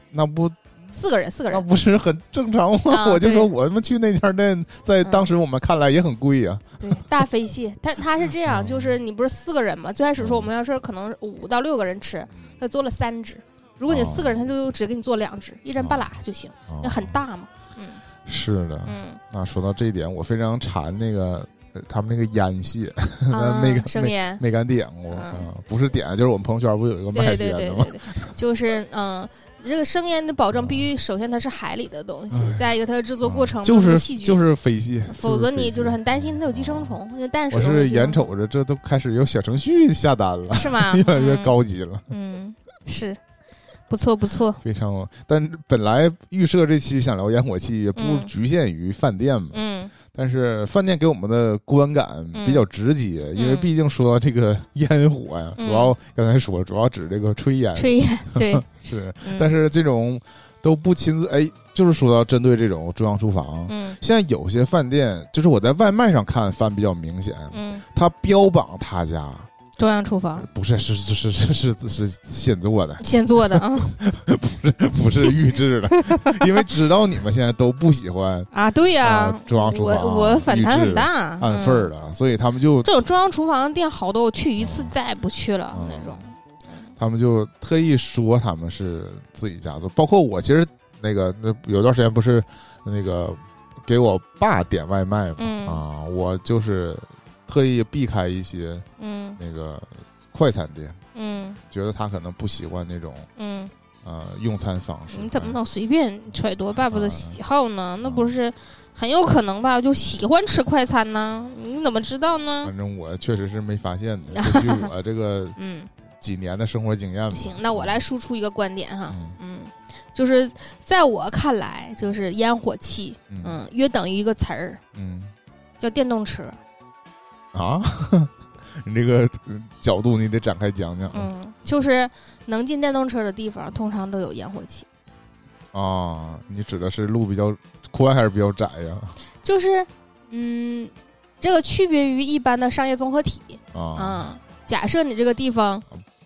那不四个人四个那人，不是很正常吗？啊 我就说对我们去那家店，在当时我们看来也很贵呀。对，大飞蟹，他他是这样，哦就是你不是四个人嘛？最开始说我们要是可能五到六个人吃，他做了三只，如果你四个人，他就只给你做两只，一人半拉就行，哦那很大嘛，嗯是的。嗯，那说到这一点，我非常馋那个呃他们那个 腌蟹，啊那个生腌。没敢点过不是点，就是我们朋友圈不有一个卖烟的吗对对对？对，就是嗯，这个生腌的保证必须，首先它是海里的东西哎，再一个它的制作过程啊就是细菌，就是否则你就是很担心它有寄生虫，因为淡我是眼瞅着这都开始有小程序下单了，是吗？越来越嗯，高级了，嗯，是，不错不错，非常。但本来预设这期想聊烟火气，也不嗯。局限于饭店嘛。嗯但是饭店给我们的观感比较直接，因为嗯毕竟说到这个烟火呀，嗯。主要刚才说，主要指这个炊烟，炊烟 对，是。嗯。但是这种都不亲自，哎，就是说到针对这种中央厨房，嗯。现在有些饭店，就是我在外卖上看饭比较明显，嗯，他标榜他家中央厨房。不是是是是是是是现做的现做的啊 不是不是预制的因为知道你们现在都不喜欢啊对呀中央厨房我反弹很大按份儿的所以他们就这种中央厨房的店好多我去一次再也不去了那种。他们就特意说他们是自己家做包括我其实那个那有段时间不是那个给我爸点外卖嘛啊我就是特意避开一些嗯那个快餐店，嗯觉得他可能不习惯那种嗯，呃用餐方式。你怎么能随便揣度爸爸的啊喜好呢？那不是很有可能吧？就喜欢吃快餐呢？你怎么知道呢？反正我确实是没发现的，根据我这个 嗯，几年的生活经验吧。行，那我来输出一个观点哈，嗯嗯，就是在我看来，就是烟火气，嗯嗯，约等于一个词儿，嗯叫电动车，啊，你这个呃角度你得展开讲讲啊嗯，就是能进电动车的地方，通常都有烟火气。啊。你指的是路比较宽还是比较窄呀？就是，嗯，这个区别于一般的商业综合体啊，啊。假设你这个地方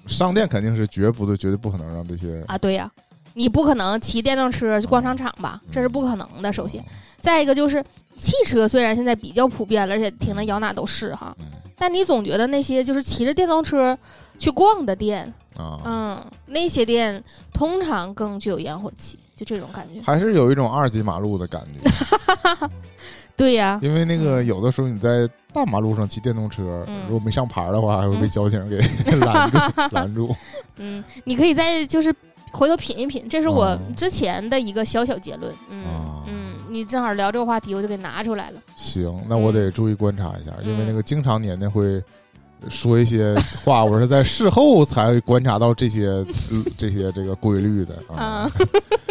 商店肯定是绝不对，绝对不可能让这些啊，对呀、你不可能骑电动车去逛商场吧？这是不可能的。首先，再一个就是汽车虽然现在比较普遍了，而且停的摇哪都是哈，嗯但你总觉得那些就是骑着电动车去逛的店，啊，嗯，那些店通常更具有烟火气，就这种感觉。还是有一种二级马路的感觉。对呀、因为那个有的时候你在大马路上骑电动车，嗯如果没上牌的话，还会被交警给 拦住拦住。嗯，你可以在就是回头品一品，这是我哦之前的一个小小结论。嗯、哦嗯，你正好聊这个话题，我就给拿出来了。行，那我得注意观察一下，因为嗯那个经常年年会说一些话，我是在事后才观察到这些呃 这些这个规律的啊啊。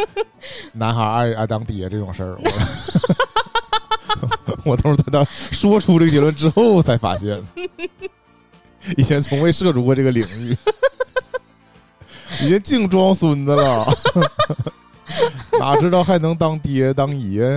男孩爱爱当爹这种事儿，我 我都是在他说出这个结论之后才发现，以前从未涉足过这个领域，已经净装孙子了，哪知道还能当爹当爷？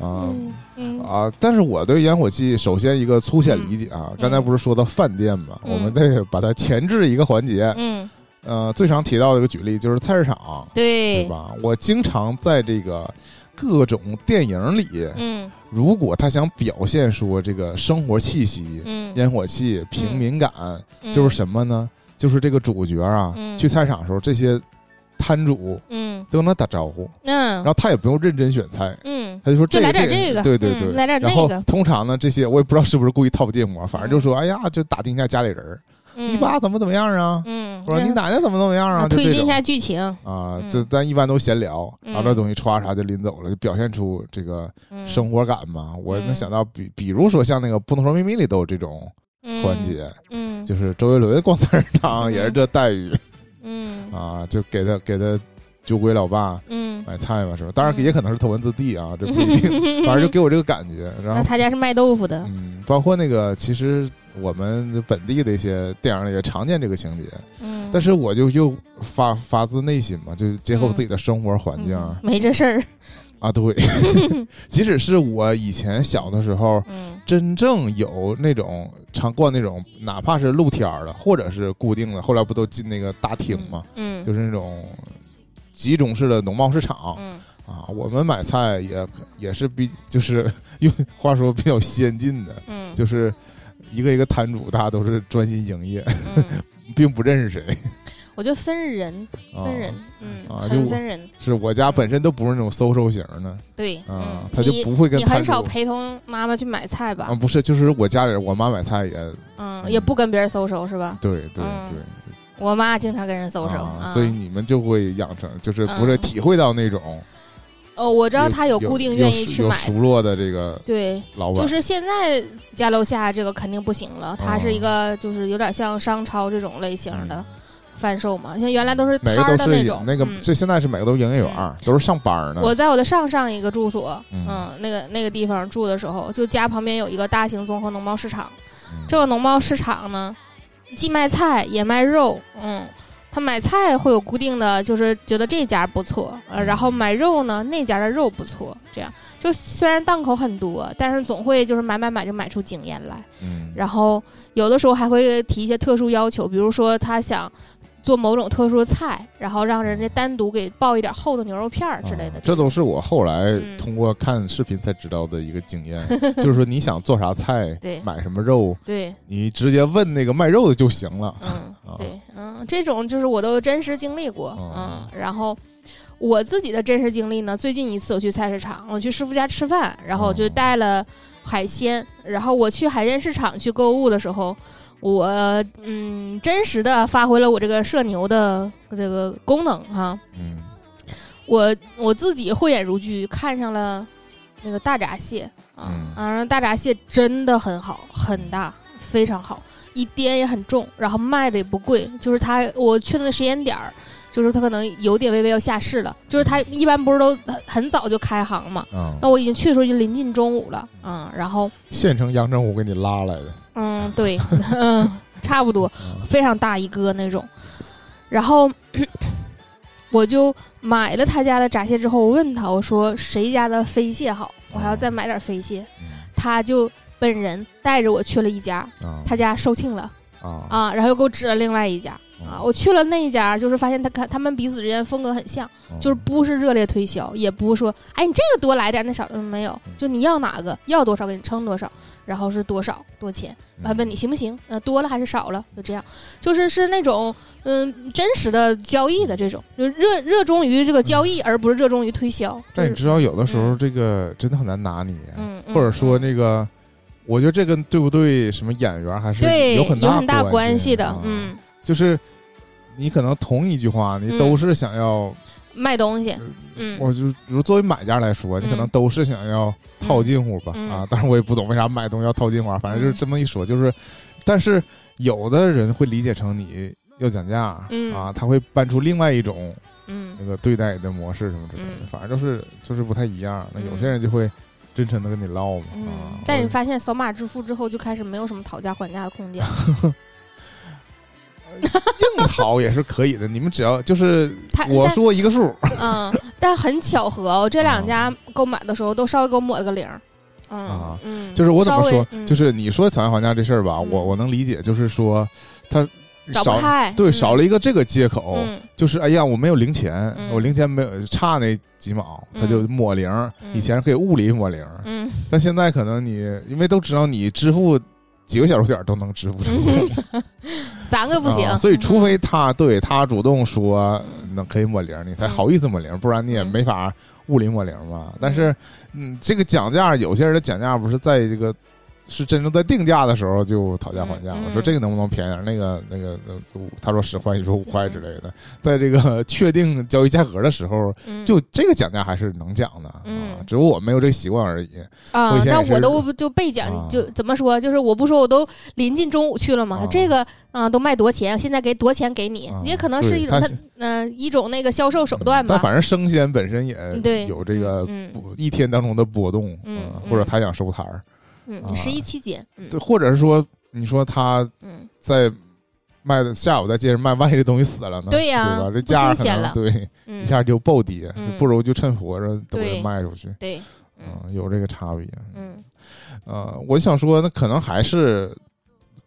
啊。嗯嗯。啊！但是我对烟火气，首先一个粗浅理解啊，刚才不是说到饭店嘛，嗯。我们得把它前置一个环节。嗯，呃，最常提到的一个举例就是菜市场，对。对，吧？我经常在这个各种电影里，嗯。如果他想表现说这个生活气息、嗯，烟火气、平民感，嗯就是什么呢？就是这个主角啊，嗯。去菜场的时候，这些摊主嗯。都跟他打招呼，嗯。然后他也不用认真选菜，嗯，他就说这就来个点这个对对对，嗯来点然后个。通常呢，这些我也不知道是不是故意套近乎，反正就说，哎呀，就打听一下家里人儿，嗯。你爸怎么怎么样啊？嗯，或者你奶奶怎么怎么样啊？就这种推进一下剧情，啊，嗯。这咱一般都闲聊，嗯。然后这东西歘啥就拎走了，就表现出这个嗯。生活感嘛。我能嗯想到，比比如说像那个《不能说秘密》里都有这种环，节，嗯。就是周杰伦逛菜市场嗯。也是这待遇嗯。啊，就给他给他酒鬼老爸嗯，买菜嘛，是吧？当然嗯。也可能是头文字 D 啊，这不一 定，反正就给我这个感觉。然后他家是卖豆腐的，嗯，包括那个，其实我们本地的一些电影里也常见这个情节，嗯，但是我就又发发自内心嘛，就结合我自己的生活环境嗯没这事儿，啊，对，即使是我以前小的时候，嗯。真正有那种常逛那种，哪怕是露天儿的，或者是固定的，后来不都进那个大厅嘛，嗯，就是那种集中式的农贸市场。嗯。啊，我们买菜也也是比就是用话说比较先进的，嗯，就是一个一个摊主，大家都是专心营业，嗯，并不认识谁。我觉得分人啊分人，嗯，啊就我很分人，是我家本身都不是那种 social 型的对，啊嗯，他就不会跟摊主你很少陪同妈妈去买菜吧？啊，？不是，就是我家里人，我妈买菜也嗯，也不跟别人搜手是吧？对对嗯。对，我妈经常跟人搜手，啊啊所以你们就会养成，就是不是嗯体会到那种哦，我知道他有固定愿意去买，熟络的这个对，老板，就是现在家楼下这个肯定不行了，它是一哦。个就是有点像商超这种类型的。嗯贩售嘛，像原来都是每摊儿个都是的那种那个嗯，这现在是每个都是营业员儿，都是上班儿呢。我在我的上上一个住所，嗯嗯，那个那个地方住的时候，就家旁边有一个大型综合农贸市场。嗯这个农贸市场呢，既卖菜也卖肉，嗯，他买菜会有固定的，就是觉得这家不错，呃，然后买肉呢，那家的肉不错，这样就虽然档口很多，但是总会就是买买买就买出经验来。嗯，然后有的时候还会提一些特殊要求，比如说他想做某种特殊的菜，然后让人家单独给爆一点厚的牛肉片儿之类的啊。这都是我后来嗯通过看视频才知道的一个经验，就是说你想做啥菜 对，买什么肉，对，你直接问那个卖肉的就行了。嗯啊，对，嗯，这种就是我都真实经历过，哦嗯，然后。我自己的真实经历呢，最近一次我去菜市场，我去师傅家吃饭，然后我就哦带了海鲜，然后我去海鲜市场去购物的时候，我嗯真实的发挥了我这个社牛的这个功能哈，嗯我我自己慧眼如炬，看上了那个大闸蟹啊，嗯啊，然后大闸蟹真的很好，很大，非常好，一颠也很重，然后卖的也不贵，就是它我去的那时间点儿。就是它可能有点微微要下市了，就是它一般不是都很很早就开行嘛？嗯，那我已经去的时候已经临近中午了，嗯，然后县城阳澄湖给你拉来的，嗯，对，嗯，差不多，啊非常大一个那种。然后 我就买了他家的闸蟹之后，我问他，我说谁家的飞蟹好？我还要再买点飞蟹。嗯他就本人带着我去了一家，啊他家售罄了啊啊，然后又给我指了另外一家啊。我去了那一家，就是发现他看他们彼此之间风格很像，就是不是热烈推销，也不是说哎你这个多来点，那少嗯没有，就你要哪个要多少给你称多少，然后是多少多钱。还问你行不行？呃，多了还是少了？就这样，就是是那种嗯真实的交易的这种，就热热衷于这个交易，而不是热衷于推销。就是但你知道，有的时候这个真的很难拿你，或者说嗯那个，我觉得这跟对不对什么演员还是有很有很大关关系的啊，嗯，就是你可能同一句话，你都是想要，卖东西，嗯，我就比如作为买家来说，你可能嗯都是想要套近乎吧，嗯。啊，当然我也不懂为啥买东西要套近乎，反正就是这么一说，就是，但是有的人会理解成你要讲价，嗯。啊，他会搬出另外一种嗯。那个对待你的模式什么之类的，嗯。反正就是就是不太一样。那有嗯些人就会真诚的跟你唠嘛，嗯。啊，，但你发现扫码支付之后，就开始没有什么讨价还价的空间。硬淘也是可以的，你们只要就是我说一个数，嗯，但很巧合，我这两家购买的时候都稍微给我抹了个零。啊嗯，就是我怎么说，嗯。就是你说讨价还价这事儿吧，嗯。我我能理解，就是说他少，对嗯。少了一个这个借口，嗯就是哎呀，我没有零钱，嗯我零钱没有差那几毛，他就抹零。嗯。以前可以物理抹零，嗯。但现在可能你因为都知道你支付几个小数点都能支付成功，嗯，三个不行啊，所以除非他对他主动说那可以抹零，你才嗯好意思抹零，不然你也没法物理抹零嘛。但是，嗯，这个讲价，有些人的讲价不是在这个。是真正在定价的时候就讨价还价了，嗯嗯说这个能不能便宜点？那个那个，呃他说十块，你说五块之类的。在这个 确定交易价格的时候，嗯就这个讲价还是能讲的只不过我没有这个习惯而已。啊那我都就被讲，啊就怎么说？就是我不说，我都临近中午去了嘛。啊这个啊，都卖多钱？现在给多钱给你？啊也可能是一种他嗯一种那个销售手段吧。但反正生鲜本身也有这个嗯一天当中的波动，嗯或者他想收摊儿，嗯。啊，十一期间，嗯。对，或者是说你说他嗯。在卖的下午再接着卖，万一这东西死了呢？对呀对吧？这价可能对嗯，一下就暴跌，嗯。不如就趁活着都给卖出去，对，嗯嗯，有这个差别。嗯。呃，我想说，那可能还是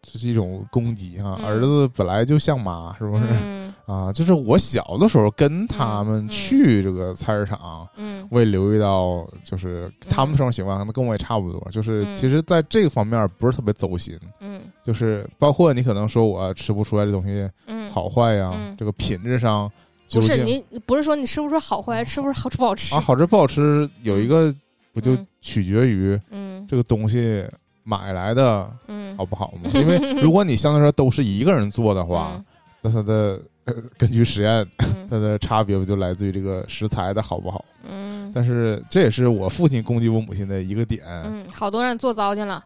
这是一种攻击哈，嗯。儿子本来就像妈，是不是？嗯啊，就是我小的时候跟他们嗯。去这个菜市场，嗯。我也留意到，就是他们生活习惯可能跟我也差不多，就是嗯。其实在这个方面不是特别走心，嗯。就是包括你可能说我吃不出来这东西嗯，好坏呀，嗯。这个品质上究不是竟你不是说你吃不出好坏，吃不出好吃不好吃啊？好吃不好吃，有一个不就嗯。取决于嗯。这个东西买来的嗯。好不好嘛？因为 如果你相对来说都是一个人做的话，那它的呃 根据实验，嗯 它的差别不就来自于这个食材的好不好？嗯但是这也是我父亲攻击我母亲的一个点，嗯，好多人做糟践了，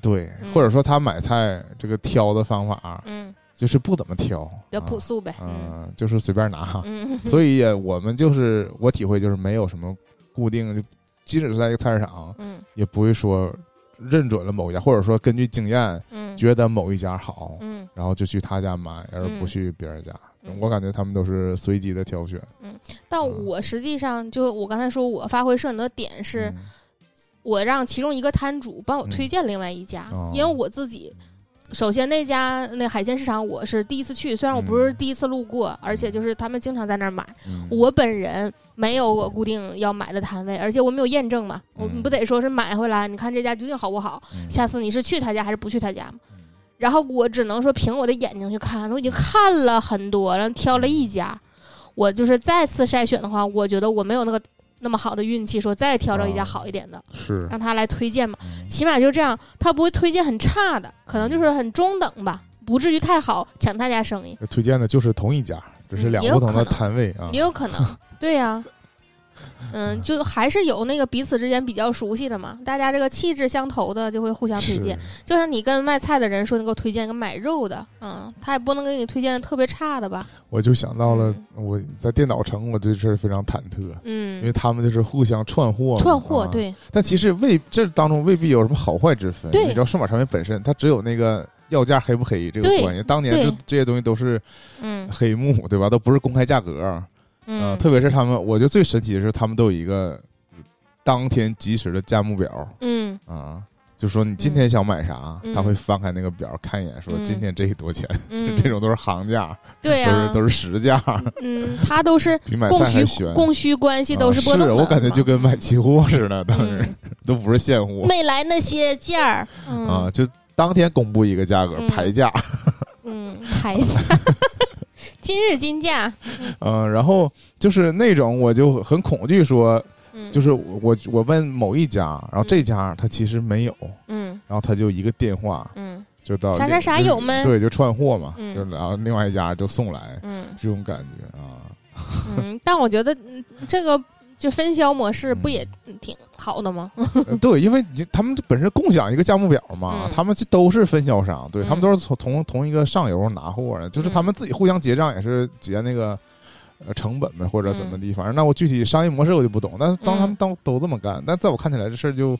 对，嗯或者说他买菜这个挑的方法嗯，就是不怎么挑，比较朴素呗，嗯就是随便拿。嗯，所以也我们就是我体会就是没有什么固定，就即使是在一个菜市场，嗯也不会说认准了某一家，或者说根据经验嗯觉得某一家好，嗯然后就去他家买，而不去别人家。嗯我感觉他们都是随机的挑选。嗯但我实际上就我刚才说我发挥摄影的点是嗯我让其中一个摊主帮我嗯推荐另外一家，哦因为我自己。首先，那家那海鲜市场我是第一次去，虽然我不是嗯第一次路过，而且就是他们经常在那儿买。嗯我本人没有我固定要买的摊位，而且我没有验证嘛，我嗯不得说是买回来，你看这家究竟好不好？嗯下次你是去他家还是不去他家嘛？然后我只能说凭我的眼睛去看，我已经看了很多，然后挑了一家。我就是再次筛选的话，我觉得我没有那个那么好的运气，说再挑着一家啊好一点的，是让他来推荐嘛。嗯起码就这样，他不会推荐很差的，可能就是很中等吧，不至于太好抢他家生意，推荐的就是同一家，只是嗯两不同的摊位啊。也有可能。对呀、嗯，就还是有那个彼此之间比较熟悉的嘛，大家这个气质相投的就会互相推荐。就像你跟卖菜的人说，你给我推荐一个买肉的，嗯，他也不能给你推荐特别差的吧，我就想到了我在电脑城，我对这事儿非常忐忑，嗯因为嗯，他们就是互相串货，串货，啊。对，但其实未这当中未必有什么好坏之分。对你知道数码产品本身它只有那个要价黑不黑这个关系。当年对就这些东西都是嗯黑幕，对吧？都不是公开价格。嗯，特别是他们，我觉得最神奇的是他们都有一个当天及时的价目表嗯。啊。就说你今天想买啥，嗯。他会翻开那个表看一眼，说嗯。今天这多钱，嗯，这种都是行价，对呀、都是都是实价，嗯，他都是 比买供需。供需关系都啊是波动的嘛、我感觉就跟买期货似的，当时嗯。都不是现货没来那些价儿，嗯、啊，就当天公布一个价格嗯。排价，嗯，排价，今日金价，嗯，然后就是那种我就很恐惧，说嗯，就是我我问某一家，然后这家他其实没有，嗯。然后他就一个电话嗯。就到啥啥啥有吗？对，就串货嘛，嗯。就然后另外一家就送来，嗯。这种感觉啊，嗯，但我觉得嗯这个就分销模式不嗯。也挺好的吗？呃对，因为你他们本身共享一个价目表嘛，嗯。他们这都是分销商，对、嗯他们都是从同同一个上游拿货的，就是他们自己互相结账也是结那个呃成本呗，或者怎么地，反正那我具体商业模式我就不懂，但是当他们嗯。当都这么干，但在我看起来这事儿就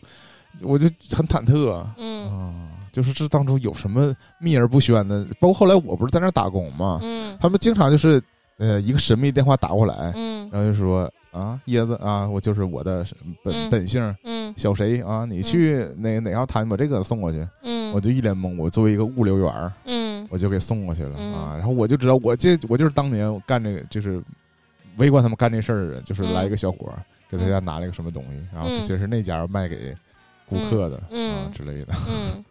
我就很忐忑啊。嗯。就是这当中有什么秘而不宣的？包括后来我不是在那儿打工嘛，嗯。他们经常就是呃一个神秘电话打过来，嗯。然后就说啊，椰子啊，我就是我的本、嗯本姓嗯小谁啊，你去哪哪号摊把这个送过去，嗯，我就一脸懵。我作为一个物流员我就给送过去了、嗯啊。然后我就知道，我这我就是当年我干这个，就是围观他们干这事儿的人，就是来一个小伙儿、给他家拿了一个什么东西，然后嗯其实是那家卖给顾客的、嗯啊之类的。嗯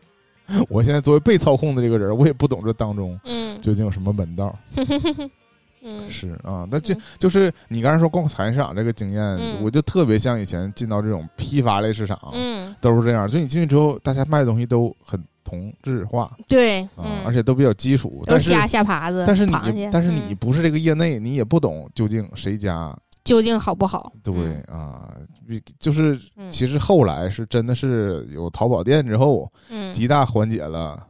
我现在作为被操控的这个人，我也不懂这当中嗯究竟有什么门道。嗯是啊，那这嗯就是你刚才说逛菜市场这个经验，嗯我就特别像以前进到这种批发类市场，嗯，都是这样。就你进去之后，大家卖的东西都很同质化对，啊，嗯，而且都比较基础。虾、虾爬子，但是你但是你嗯不是这个业内，你也不懂究竟谁家究竟好不好？对嗯啊，就是嗯其实后来是真的是有淘宝店之后，嗯极大缓解了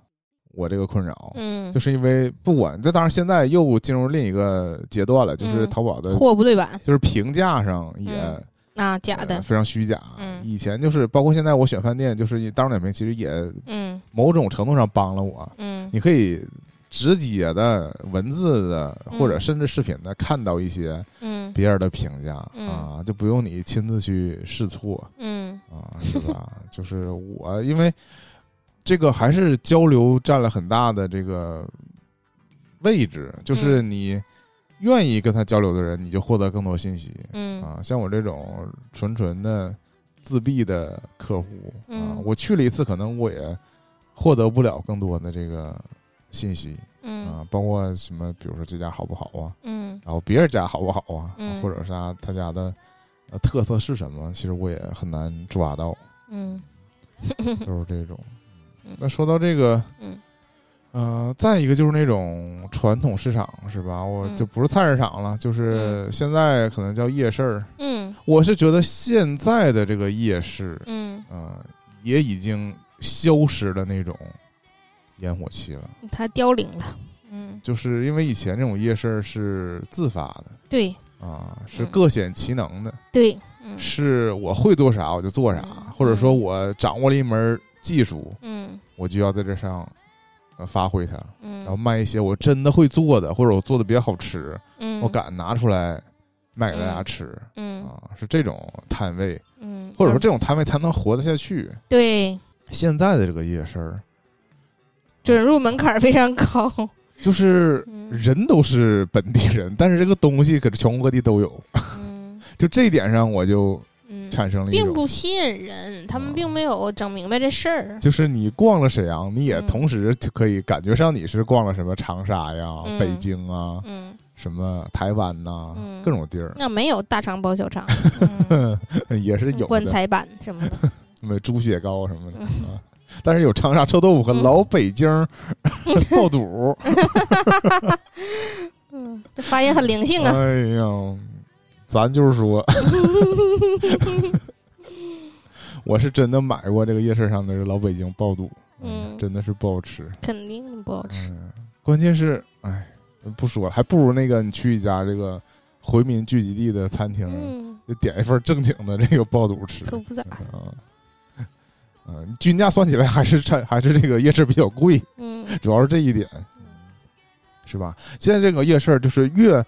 我这个困扰。嗯，就是因为不管这，当然现在又进入另一个阶段了，就是嗯。淘宝的，货不对版。就是评价上也、嗯。啊，假呃的，非常虚假。嗯。以前就是包括现在我选饭店，就是大众点评其实也嗯。某种程度上帮了我。嗯。你可以直接的文字的，嗯或者甚至视频的看到一些嗯。别人的评价、嗯。啊，就不用你亲自去试错嗯。啊，是吧？就是我因为这个还是交流占了很大的这个位置，就是嗯。你愿意跟他交流的人，你就获得更多信息嗯。啊。像我这种纯纯的自闭的客户啊嗯，我去了一次，可能我也获得不了更多的这个信息嗯啊，包括什么，比如说这家好不好啊，嗯。然后别人家好不好啊，嗯。或者啥他家的呃特色是什么，其实我也很难抓到，嗯。就是这种。嗯。那说到这个，嗯。呃，再一个就是那种传统市场是吧？我嗯。就不是菜市场了，就是现在可能叫夜市儿。嗯。我是觉得现在的这个夜市，嗯，呃，也已经消失了那种烟火气了。它凋零了，嗯，就是因为以前这种夜市是自发的对。啊，是嗯。各显其能的，对，嗯。是我会做啥我就做啥，嗯。或者说我掌握了一门技术，嗯。我就要在这上呃发挥它，嗯，然后卖一些我真的会做的，或者我做的比较好吃，嗯。我敢拿出来卖给大家嗯。吃。嗯。啊，是这种摊位，嗯，或者说这种摊位才能活得下去。对。现在的这个夜市儿，准入门槛非常高，就是嗯。人都是本地人，但是这个东西可是全国各地都有，嗯。就这一点上我就嗯，产生了。并不吸引人，他们啊并没有整明白这事儿，就是你逛了沈阳，你也嗯同时就可以感觉上你是逛了什么长沙呀、嗯北京啊、嗯，什么台湾呐、嗯各种地儿那没有大肠包小肠，嗯 也是有的，棺材板什么的，什么猪血糕什么的。但是有长沙臭豆腐和嗯老北京 爆肚，嗯，这发音很灵性啊，哎呀，咱就是说，我是真的买过这个夜市上的这老北京爆肚，嗯。真的是不好吃。肯定不好吃，嗯，关键是，哎，不说了，还不如那个你去一家这个回民聚集地的餐厅，嗯，就点一份正经的这个爆肚吃。可不咋，啊，嗯，均价算起来还是差，还是这个夜市比较贵，嗯。主要是这一点，是吧？现在这个夜市就是越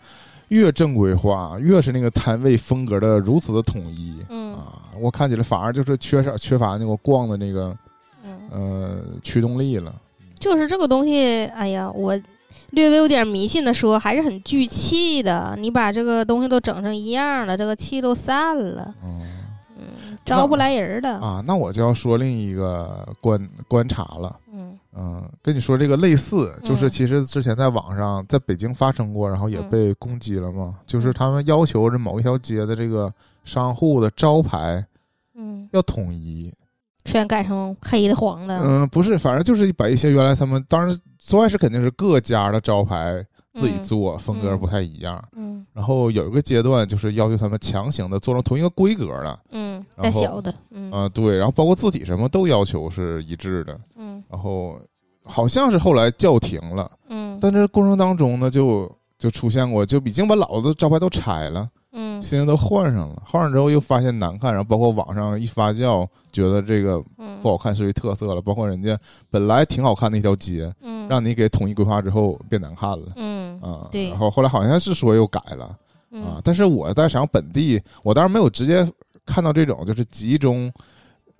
越正规化，越是那个摊位风格的如此的统一。嗯。啊，我看起来反而就是缺少缺乏那个逛的那个嗯，呃驱动力了。就是这个东西，哎呀，我略微有点迷信的说，还是很聚气的。你把这个东西都整成一样了，这个气都散了，嗯。嗯，招不来人的。啊，那我就要说另一个观观察了。嗯嗯，跟你说这个类似，就是嗯其实之前在网上在北京发生过，然后也嗯被攻击了嘛。就是嗯他们要求这某一条街的这个商户的招牌嗯，要统一。全改成黑的黄的。嗯，不是，反正就是把一些原来他们当然最开始肯定是各家的招牌自己嗯做，风格嗯不太一样。嗯然后有一个阶段就是要求他们强行的做成同一个规格的，嗯，然后带小的。嗯啊、对，然后包括字体什么都要求是一致的。嗯然后好像是后来叫停了。嗯但这过程当中呢，就就出现过，就已经把老的招牌都拆了，嗯现在都换上了，换上之后又发现难看，然后包括网上一发酵，觉得这个嗯不好看，失去特色了。包括人家本来挺好看的一条街，嗯，让你给统一规划之后变难看了嗯啊。对然后后来好像是说又改了啊。但是我在沈阳本地，我当然没有直接看到这种就是集中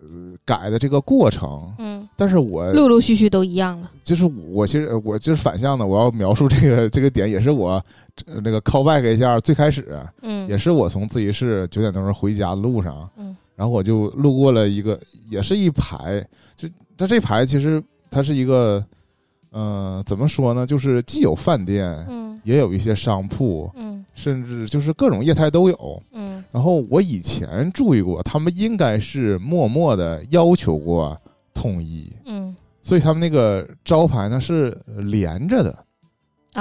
呃改的这个过程，嗯，但是我陆陆续续都一样了。就是我其实我就是反向的，我要描述这个 这个点，也是我呃那个 call back 一下最开始，嗯，也是我从自习室九点多钟回家的路上，嗯，然后我就路过了一个，也是一排，就它这排其实它是一个，呃，怎么说呢？就是既有饭店，嗯也有一些商铺，嗯甚至就是各种业态都有。嗯然后我以前注意过，他们应该是默默的要求过统一，嗯所以他们那个招牌呢是连着的，啊，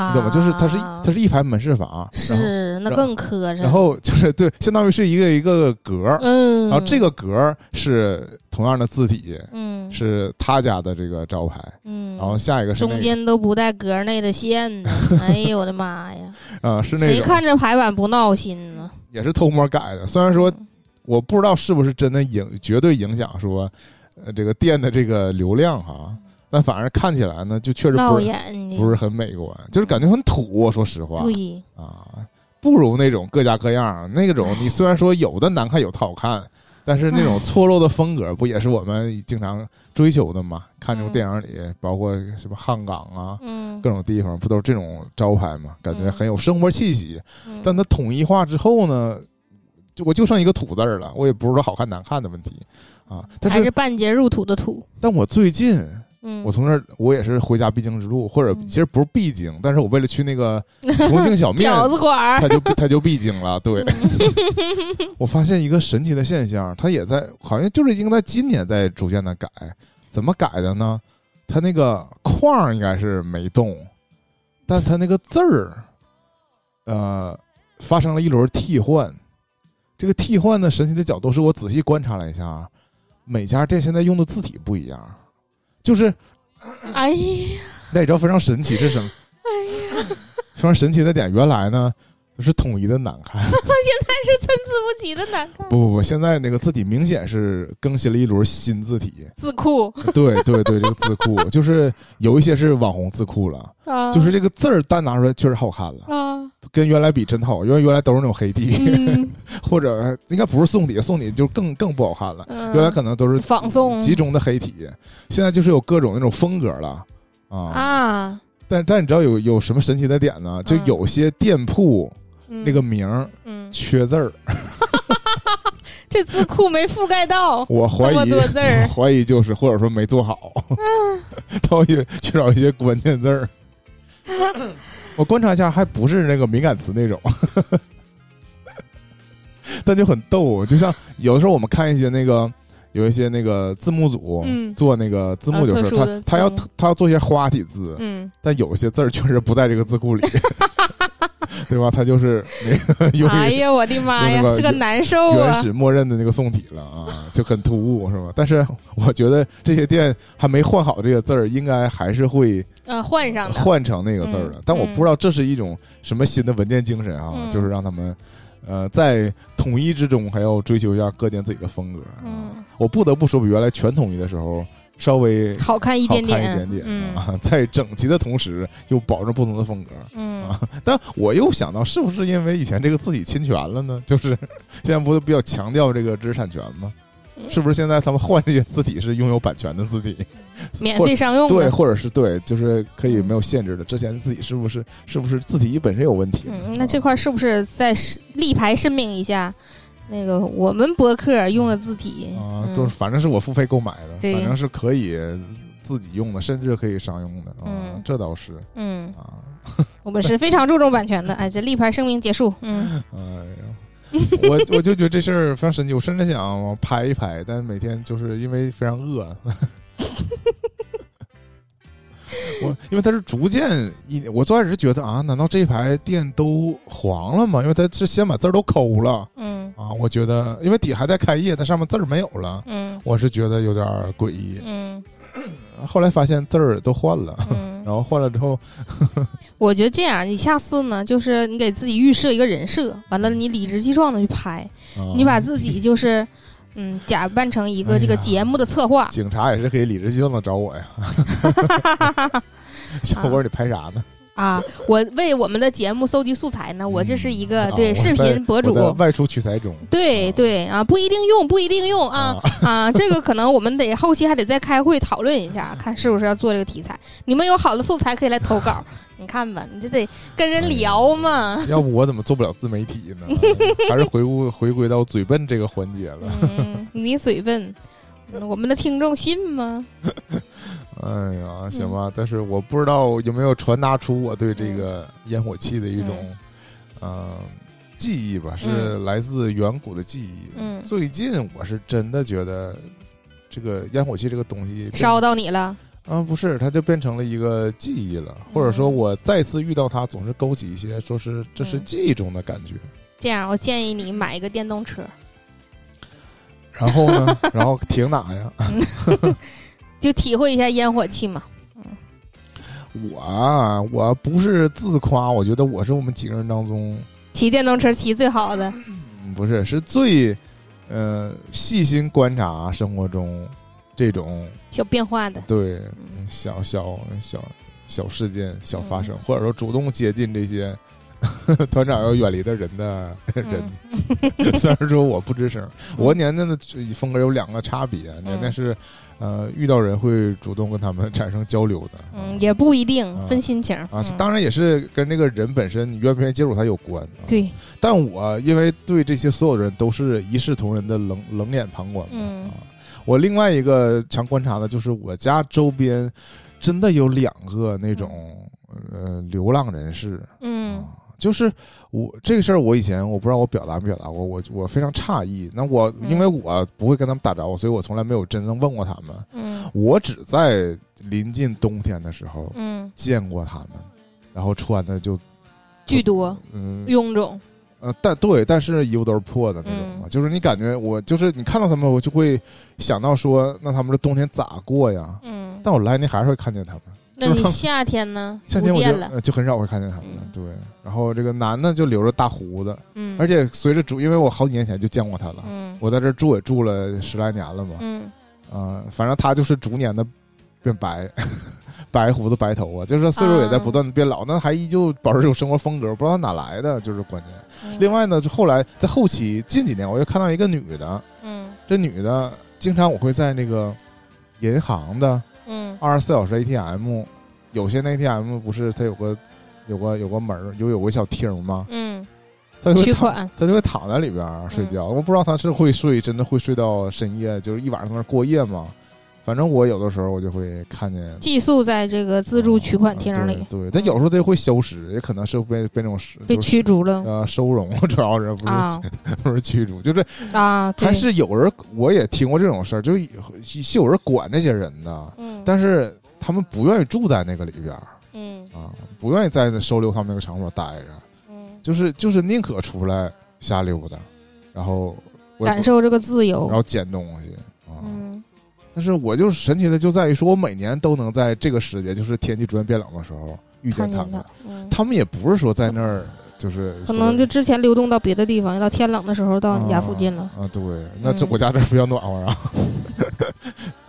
你懂吗？就是它是它是一排门市房，是那更磕碜。然后就是对，相当于是一个一个格儿，嗯，然后这个格儿是同样的字体，嗯是他家的这个招牌，嗯，然后下一个是那个中间都不带格内的线呢。哎呦我的妈呀！啊、是那种谁看这排版不闹心呢？也是偷摸改的，虽然说我不知道是不是真的影绝对影响说，呃这个店的这个流量哈，但反而看起来呢，就确实不是，不是很美观，就是感觉很土，说实话对，啊，不如那种各家各样那种。你虽然说有的难看，有的好看。但是那种错落的风格，不也是我们经常追求的吗？看这种电影里，包括什么汉港啊，嗯，各种地方，不都是这种招牌吗？感觉嗯很有生活气息。嗯但它统一化之后呢，就我就剩一个土字儿了，我也不是说好看难看的问题啊。但是，还是半截入土的土。但我最近嗯，我从这儿，我也是回家必经之路，或者嗯其实不是必经，但是我为了去那个重庆小 面，饺子馆儿，它就它就必经了。对，嗯 我发现一个神奇的现象，它也在好像就是应该在今年在逐渐的改，怎么改的呢？它那个框儿应该是没动，但它那个字儿，呃，发生了一轮替换。这个替换的神奇的角度是我仔细观察了一下，每家店现在用的字体不一样，就是哎呀，那你知道非常神奇是什么？哎呀非常神奇的点，原来呢都是统一的难看。现在是参差不齐的难看。不不不，现在那个字体明显是更新了一轮新字体。字库对对对，这个字库 就是有一些是网红字库了，啊，就是这个字儿单拿出来确实好看了，啊，跟原来比真好，因为原来都是那种黑底，嗯，或者应该不是宋体，宋体就更更不好看了。嗯。原来可能都是仿宋集中的黑体，现在就是有各种那种风格了。啊。啊，但但你知道有有什么神奇的点呢？就嗯有些店铺嗯那个名儿嗯，缺字儿，这字库没覆盖到，我怀疑我怀疑就是或者说没做好，嗯他也缺少一些关键字儿。我观察一下，还不是那个敏感词那种，但就很逗。就像有的时候我们看一些那个有一些那个字幕组、嗯做那个字幕，就是他他要他要做一些花体字，嗯，但有些字儿确实不在这个字库里，对吧？他就是那个 用哎呀，我的妈呀这个难受啊！原始默认的那个宋体了啊，就很突兀，是吧？但是我觉得这些店还没换好这个字儿，应该还是会呃，换上，换成那个字儿的嗯。但我不知道这是一种什么新的文件精神啊，嗯就是让他们呃在统一之中还要追求一下各店自己的风格。啊嗯，我不得不说，比原来全统一的时候稍微好看一点点点，看一点点嗯啊，在整齐的同时又保证不同的风格。嗯啊，但我又想到，是不是因为以前这个字体侵权了呢？就是现在不是比较强调这个知识产权吗？嗯是不是现在他们换这些字体是拥有版权的字体？免费商用的，对，或者是对，就是可以没有限制的。之前的字体是不是是不是字体本身有问题？嗯，那这块是不是再立牌声明一下？那个我们博客用的字体啊，嗯都是反正是我付费购买的，反正是可以自己用的，甚至可以商用的啊嗯，这倒是嗯，啊。我们是非常注重版权的。哎，这立牌声明结束。嗯，哎呀，我我就觉得这事儿非常神奇，我甚至想拍一拍，但每天就是因为非常饿。我因为它是逐渐一，我最开始是觉得啊，难道这一排店都黄了吗？因为它是先把字儿都抠了嗯啊，我觉得因为底还在开业，但上面字儿没有了，嗯我是觉得有点诡异。嗯后来发现字儿都换了，嗯，然后换了之后，我觉得这样，你下次呢，就是你给自己预设一个人设，完了你理直气壮的去拍，啊你把自己就是。嗯，假扮成一个这个节目的策划，警察也是可以理直气壮的找我呀。小伙儿，你拍啥呢？啊，我为我们的节目搜集素材呢，我这是一个啊对视频博主外出取材中。对对啊，不一定用，不一定用啊啊！这个可能我们得后期还得再开会讨论一下，看是不是要做这个题材。你们有好的素材可以来投稿，你看吧，你就得跟人聊嘛。要不我怎么做不了自媒体呢？还是回顾回归到嘴笨这个环节了。嗯，你嘴笨，嗯我们的听众信吗？哎嗯。呀，行吧，但是我不知道有没有传达出我对这个烟火气的一种，呃，记忆吧，是来自远古的记忆。嗯。最近我是真的觉得这个烟火气这个东西烧到你了，啊，不是，它就变成了一个记忆了，或者说嗯我再次遇到它，总是勾起一些说是这是嗯。记忆中的感觉。这样我建议你买一个电动车，然后呢，然后停哪呀？就体会一下烟火气嘛。嗯我啊，我不是自夸，我觉得我是我们几个人当中，骑电动车骑最好的，嗯不是是最呃细心观察生活中这种小变化的。对嗯小小小小事件小发生，嗯或者说主动接近这些 团长要远离的人的人。嗯 虽然说我不吱声，我年年的风格有两个差别，年年是呃遇到人会主动跟他们 产生交流的。嗯，也不一定啊分心情啊，当然也是跟这个人本身你愿不愿意接触他有关。啊、，对，但我因为对这些所有人都是一视同仁的冷冷眼旁观嘛嗯啊。我另外一个常观察的就是我家周边真的有两个那种呃流浪人士，嗯啊，就是我这个事儿，我以前我不知道我表达没表达过，我我非常诧异。那我嗯因为我不会跟他们打招呼，所以我从来没有真正问过他们。嗯我只在临近冬天的时候嗯，见过他们，然后穿的就巨多嗯臃肿，呃，但对，但是衣服都是破的那种嘛，嗯就是你感觉我就是你看到他们，我就会想到说，那他们这冬天咋过呀？嗯，但我来年还是会看见他们。那你 夏天呢？夏天我就就很少会看见他们了，嗯。对。然后这个男的就留着大胡子，嗯，而且随着住，因为我好几年前就见过他了，嗯。我在这住也住了十来年了嘛，嗯。啊、反正他就是逐年的变白，白胡子白头发，就是岁数也在不断的变老，那还依旧保持这种生活风格，不知道哪来的，就是关键。嗯，另外呢，就后来在后期近几年，我又看到一个女的，嗯。这女的经常我会在那个银行的嗯二十四小时 ATM，有些那 ATM 不是它有个有个有个门儿，有有个小厅吗？嗯，它就会躺，取款，她就会躺在里边儿睡觉。我不知道它是会睡，真的会睡到深夜，就是一晚上在那儿过夜吗？反正我有的时候我就会看见寄宿在这个自助取款厅里，啊对，对但有时候它会消失，也可能是被被那种被驱逐了呃收容，主要是不是、啊 不是驱逐，就是啊，对还是有人，我也听过这种事儿，就是是有人管这些人的，嗯但是他们不愿意住在那个里边儿嗯啊，不愿意在那收留他们那个场所待着，嗯，就是就是宁可出来瞎溜达，然后感，受这个自由然，后捡东西但是我就是神奇的就在于说，我每年都能在这个时节，就是天气逐渐变冷的时候遇见他们他们也不是说在那儿就是可能就之前流动到别的地方，到天冷的时候到你家附近了。啊。对，那这嗯我家这儿比较暖和啊。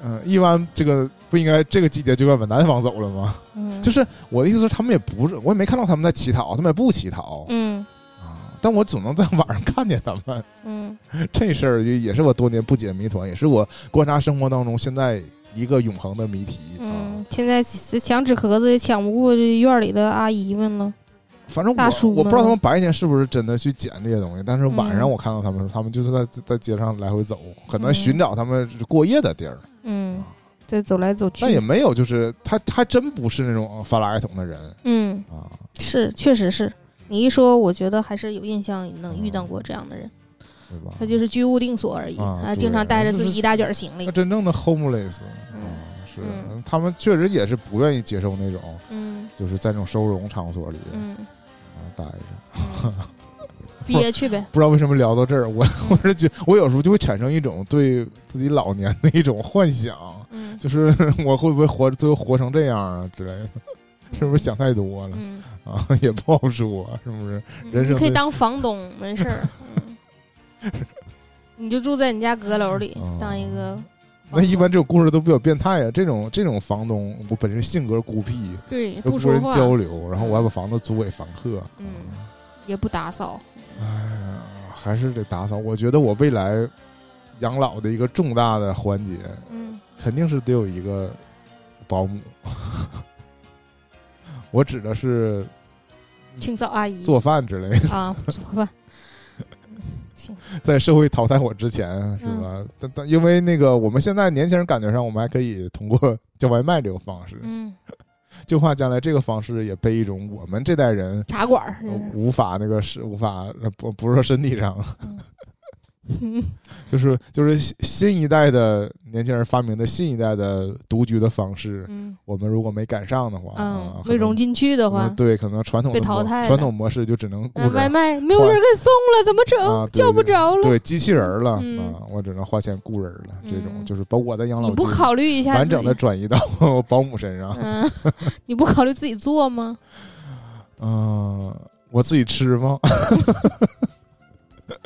嗯，一般这个不应该这个季节就该往南方走了吗？嗯，就是我的意思是，他们也不是，我也没看到他们在乞讨，他们也不乞讨嗯啊。但我总能在晚上看见他们，嗯 这事儿也也是我多年不解谜团，也是我观察生活当中现在一个永恒的谜题啊嗯。，现在抢纸壳子也抢不过这院里的阿姨们了。反正我我不知道他们白天是不是真的去捡这些东西，但是晚上嗯我看到他们他们就是在在街上来回走，可能嗯寻找他们过夜的地儿。嗯，在走来走去。但也没有，就是他他真不是那种发垃圾桶的人嗯，啊。是，确实是。你一说，我觉得还是有印象能遇到过这样的人。对吧？他就是居无定所而已啊对经常带着 自己一大卷行李那。真正的 homeless 嗯啊，是嗯他们确实也是不愿意接受那种，嗯就是在那种收容场所里嗯，啊待着。嗯憋屈呗。不知道为什么聊到这儿，我我是觉我有时候就会产生一种对自己老年的一种幻想，嗯就是 我会不会活最后活成这样啊之类的，是不是想太多了嗯，啊？也不好说，是不是？人生你可以当房东，没事儿。嗯你就住在你家阁楼里，嗯当一个那一般这种故事都比较变态啊！这种这种房东，我本身性格孤僻，对，又不跟说话，人交流，然后我还把房子租给房客，嗯，也不打扫，哎呀，还是得打扫。我觉得我未来养老的一个重大的环节，嗯，肯定是得有一个保姆。我指的是清扫阿姨做饭之类的啊，做饭。在社会淘汰我之前，是吧？但但因为那个，我们现在年轻人感觉上，我们还可以通过叫外卖这个方式，嗯，就怕将来这个方式也被一种我们这代人茶馆无法那个是无法不不是说身体上。嗯 就是就是新一代的年轻人发明的新一代的独居的方式，嗯，我们如果没赶上的话，嗯，没融进去的话，对，可能传统被淘汰，传统模式就只能外卖没有人给送了，怎么整？叫不着了，对，机器人了啊，我只能花钱雇人了。这种就是把我的养老你不考虑一下，完整的转移到保姆身上。嗯，你不考虑自己做吗？嗯，我自己吃吗？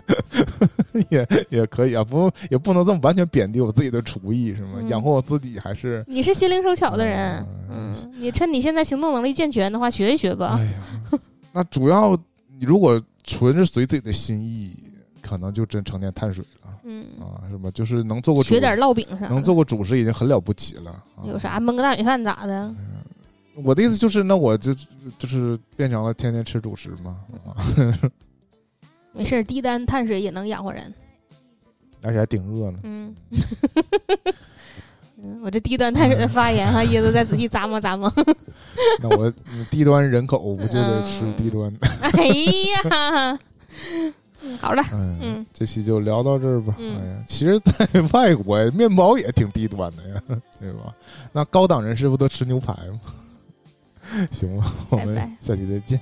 也也可以啊，不也不能这么完全贬低我自己的厨艺，是吗？养活我自己还是你是心灵手巧的人，嗯，你趁你现在行动能力健全的话，学一学吧。哎呀，那主要你如果纯是随自己的心意，可能就真成天碳水了，嗯啊，是吧？就是能做过学点烙饼啥，能做过主食已经很了不起了。有啥焖个大米饭咋的？我的意思就是，那我就就是变成了天天吃主食嘛。没事，低端碳水也能养活人，而且还顶饿呢。嗯，嗯，我这低端碳水的发言哈，椰子再仔细咂摸咂摸。那我低端人口不就得吃低端？哎呀，好了，嗯，这期就聊到这儿吧。哎呀，其实，在外国面包也挺低端的呀，对吧？那高档人士不都吃牛排吗？行吧，我们下期再见。